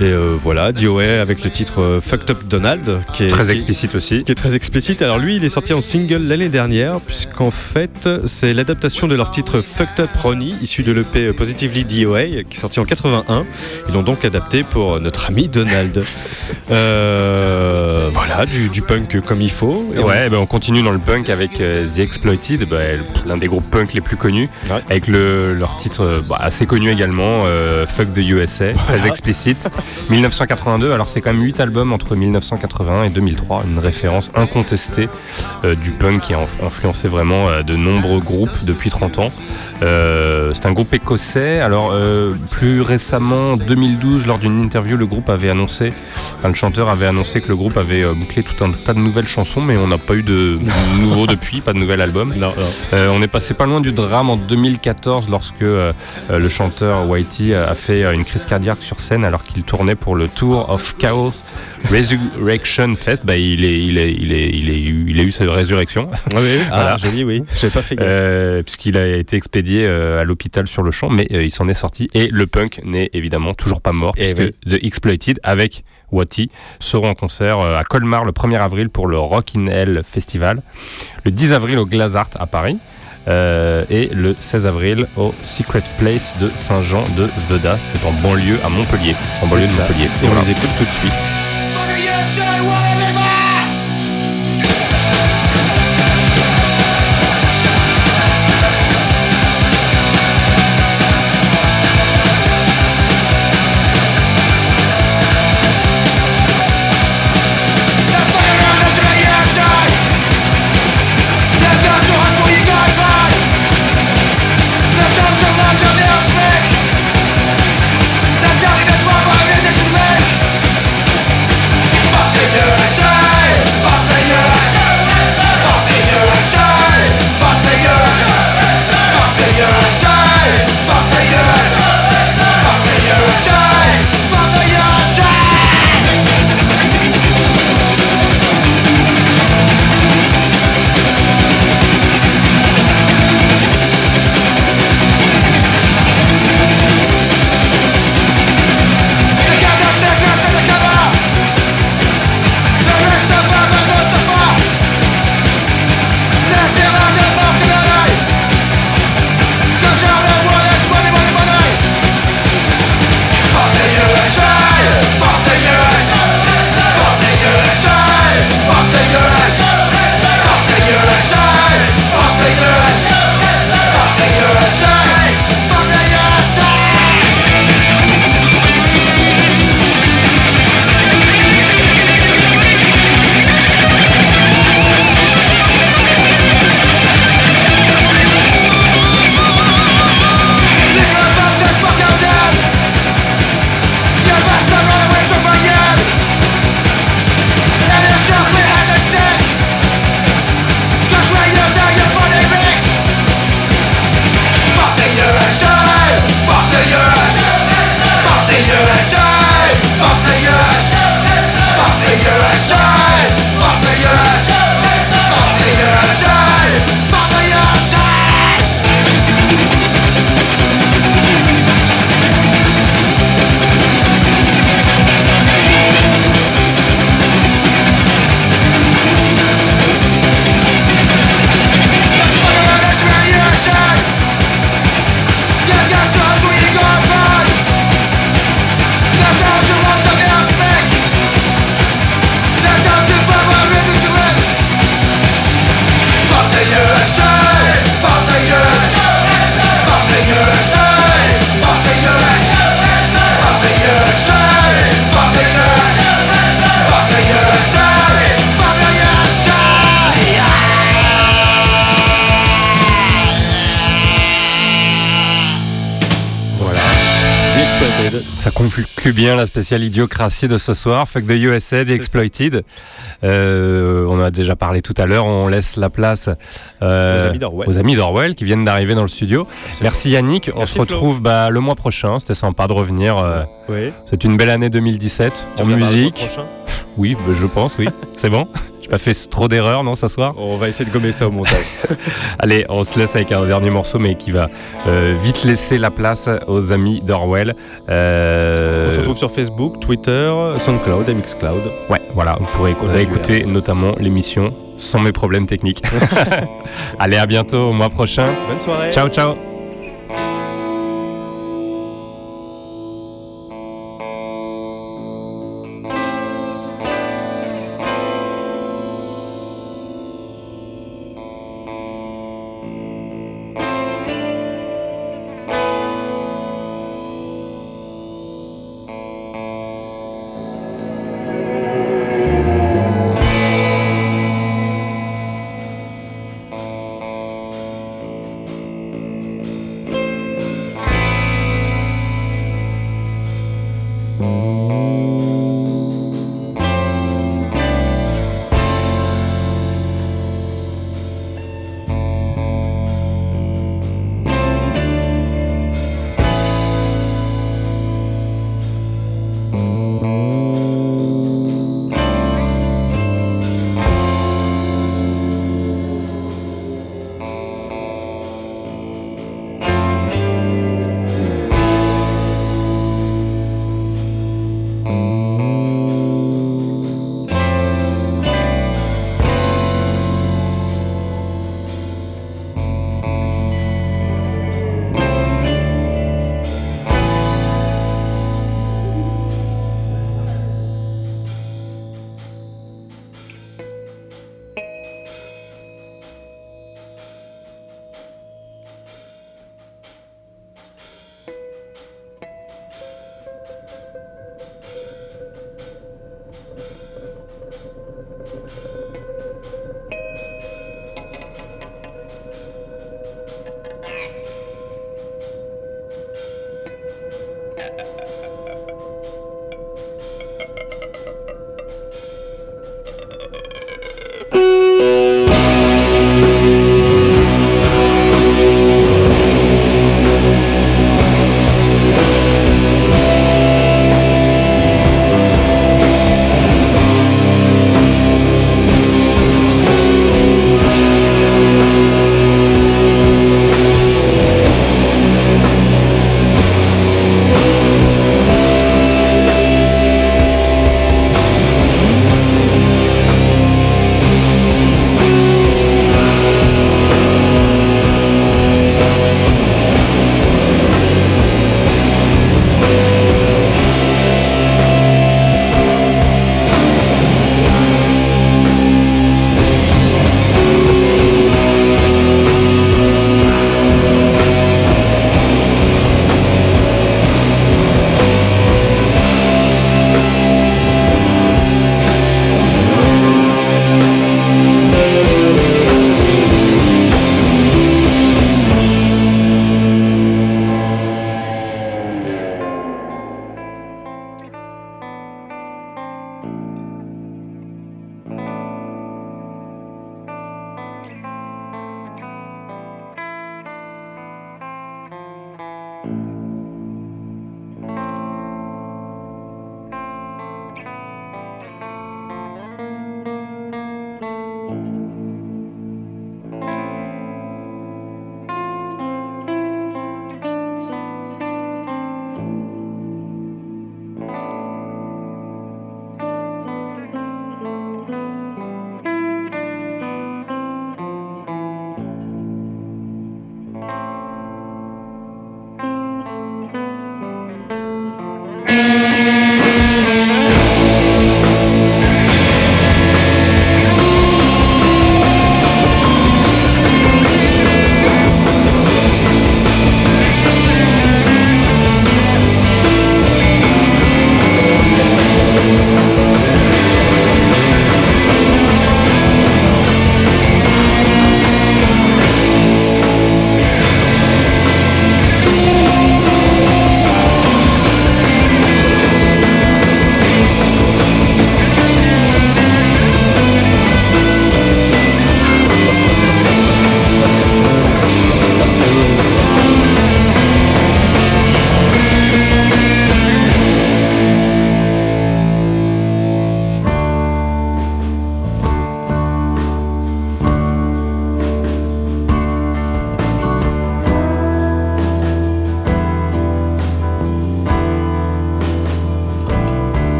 Et voilà, DOA avec le titre Fucked Up Donald, qui est Très qui- explicite aussi. qui est très explicite. Alors lui, il est sorti en single l'année dernière, puisqu'en fait, c'est l'adaptation de leur titre Fucked Up Ronnie, issu de l'EP Positively DOA, qui est sorti en 81. Ils l'ont donc adapté pour notre ami Donald. Euh, voilà, du, du punk comme il faut. Et Ouais, ben on continue dans le punk avec euh, The Exploited, ben, l'un des groupes punk les plus connus, avec le, leur titre euh, bah, assez connu également, euh, Fuck the USA, très explicite. 1982, alors c'est quand même 8 albums entre 1981 et 2003, une référence incontestée du punk qui a inf- influencé vraiment de nombreux groupes depuis 30 ans. C'est un groupe écossais, alors euh, plus récemment, en 2012, lors d'une interview, le groupe avait annoncé, enfin, le chanteur avait annoncé que le groupe avait euh, bouclé tout un tas de nouvelles chansons, mais on n'a pas eu de [LAUGHS] nouveau depuis, pas de nouvel album. Euh, on est passé pas loin du drame en 2014 lorsque le chanteur Whitey a fait une crise cardiaque sur scène alors qu'il tournait pour le Tour of Chaos Resurrection Fest. Bah, il, est, il, est, il, est, il, est il a eu sa résurrection. Ah oui, [LAUGHS] ah, joli, oui. J'avais pas fait gaffe. Euh, puisqu'il a été expédié euh, à l'hôpital sur le champ, mais euh, il s'en est sorti. Et le punk n'est évidemment toujours pas mort, Eh puisque The Exploited avec Watty seront en concert euh, à Colmar le 1er avril pour le Rock in Hell Festival, le 10 avril au Glazart à Paris. euh, et le 16 avril au Secret Place de Saint-Jean de Vedas, c'est en banlieue à Montpellier. En banlieue de. Montpellier. Et on les écoute tout de suite. Bien la spéciale idiocratie de ce soir. Fuck the USA, The Exploited. Euh, on en a déjà parlé tout à l'heure. On laisse la place euh, Aux amis d'Orwell. qui viennent d'arriver dans le studio. Merci Yannick. On Merci se retrouve bah, le mois prochain. C'était sympa de revenir. euh, Oui. C'est une belle année 2017 Tu en musique. [LAUGHS] Oui, bah, je pense, oui. C'est bon [LAUGHS] J'ai pas fait trop d'erreurs, non, ce soir On va essayer de gommer ça au montage. [LAUGHS] Allez, on se laisse avec un dernier morceau, mais qui va euh, vite laisser la place aux amis d'Orwell. Euh, On se retrouve sur Facebook, Twitter, SoundCloud et Mixcloud. Ouais, voilà, vous pourrez écouter notamment l'émission sans mes problèmes techniques. [LAUGHS] Allez, à bientôt, au mois prochain. Bonne soirée. Ciao, ciao.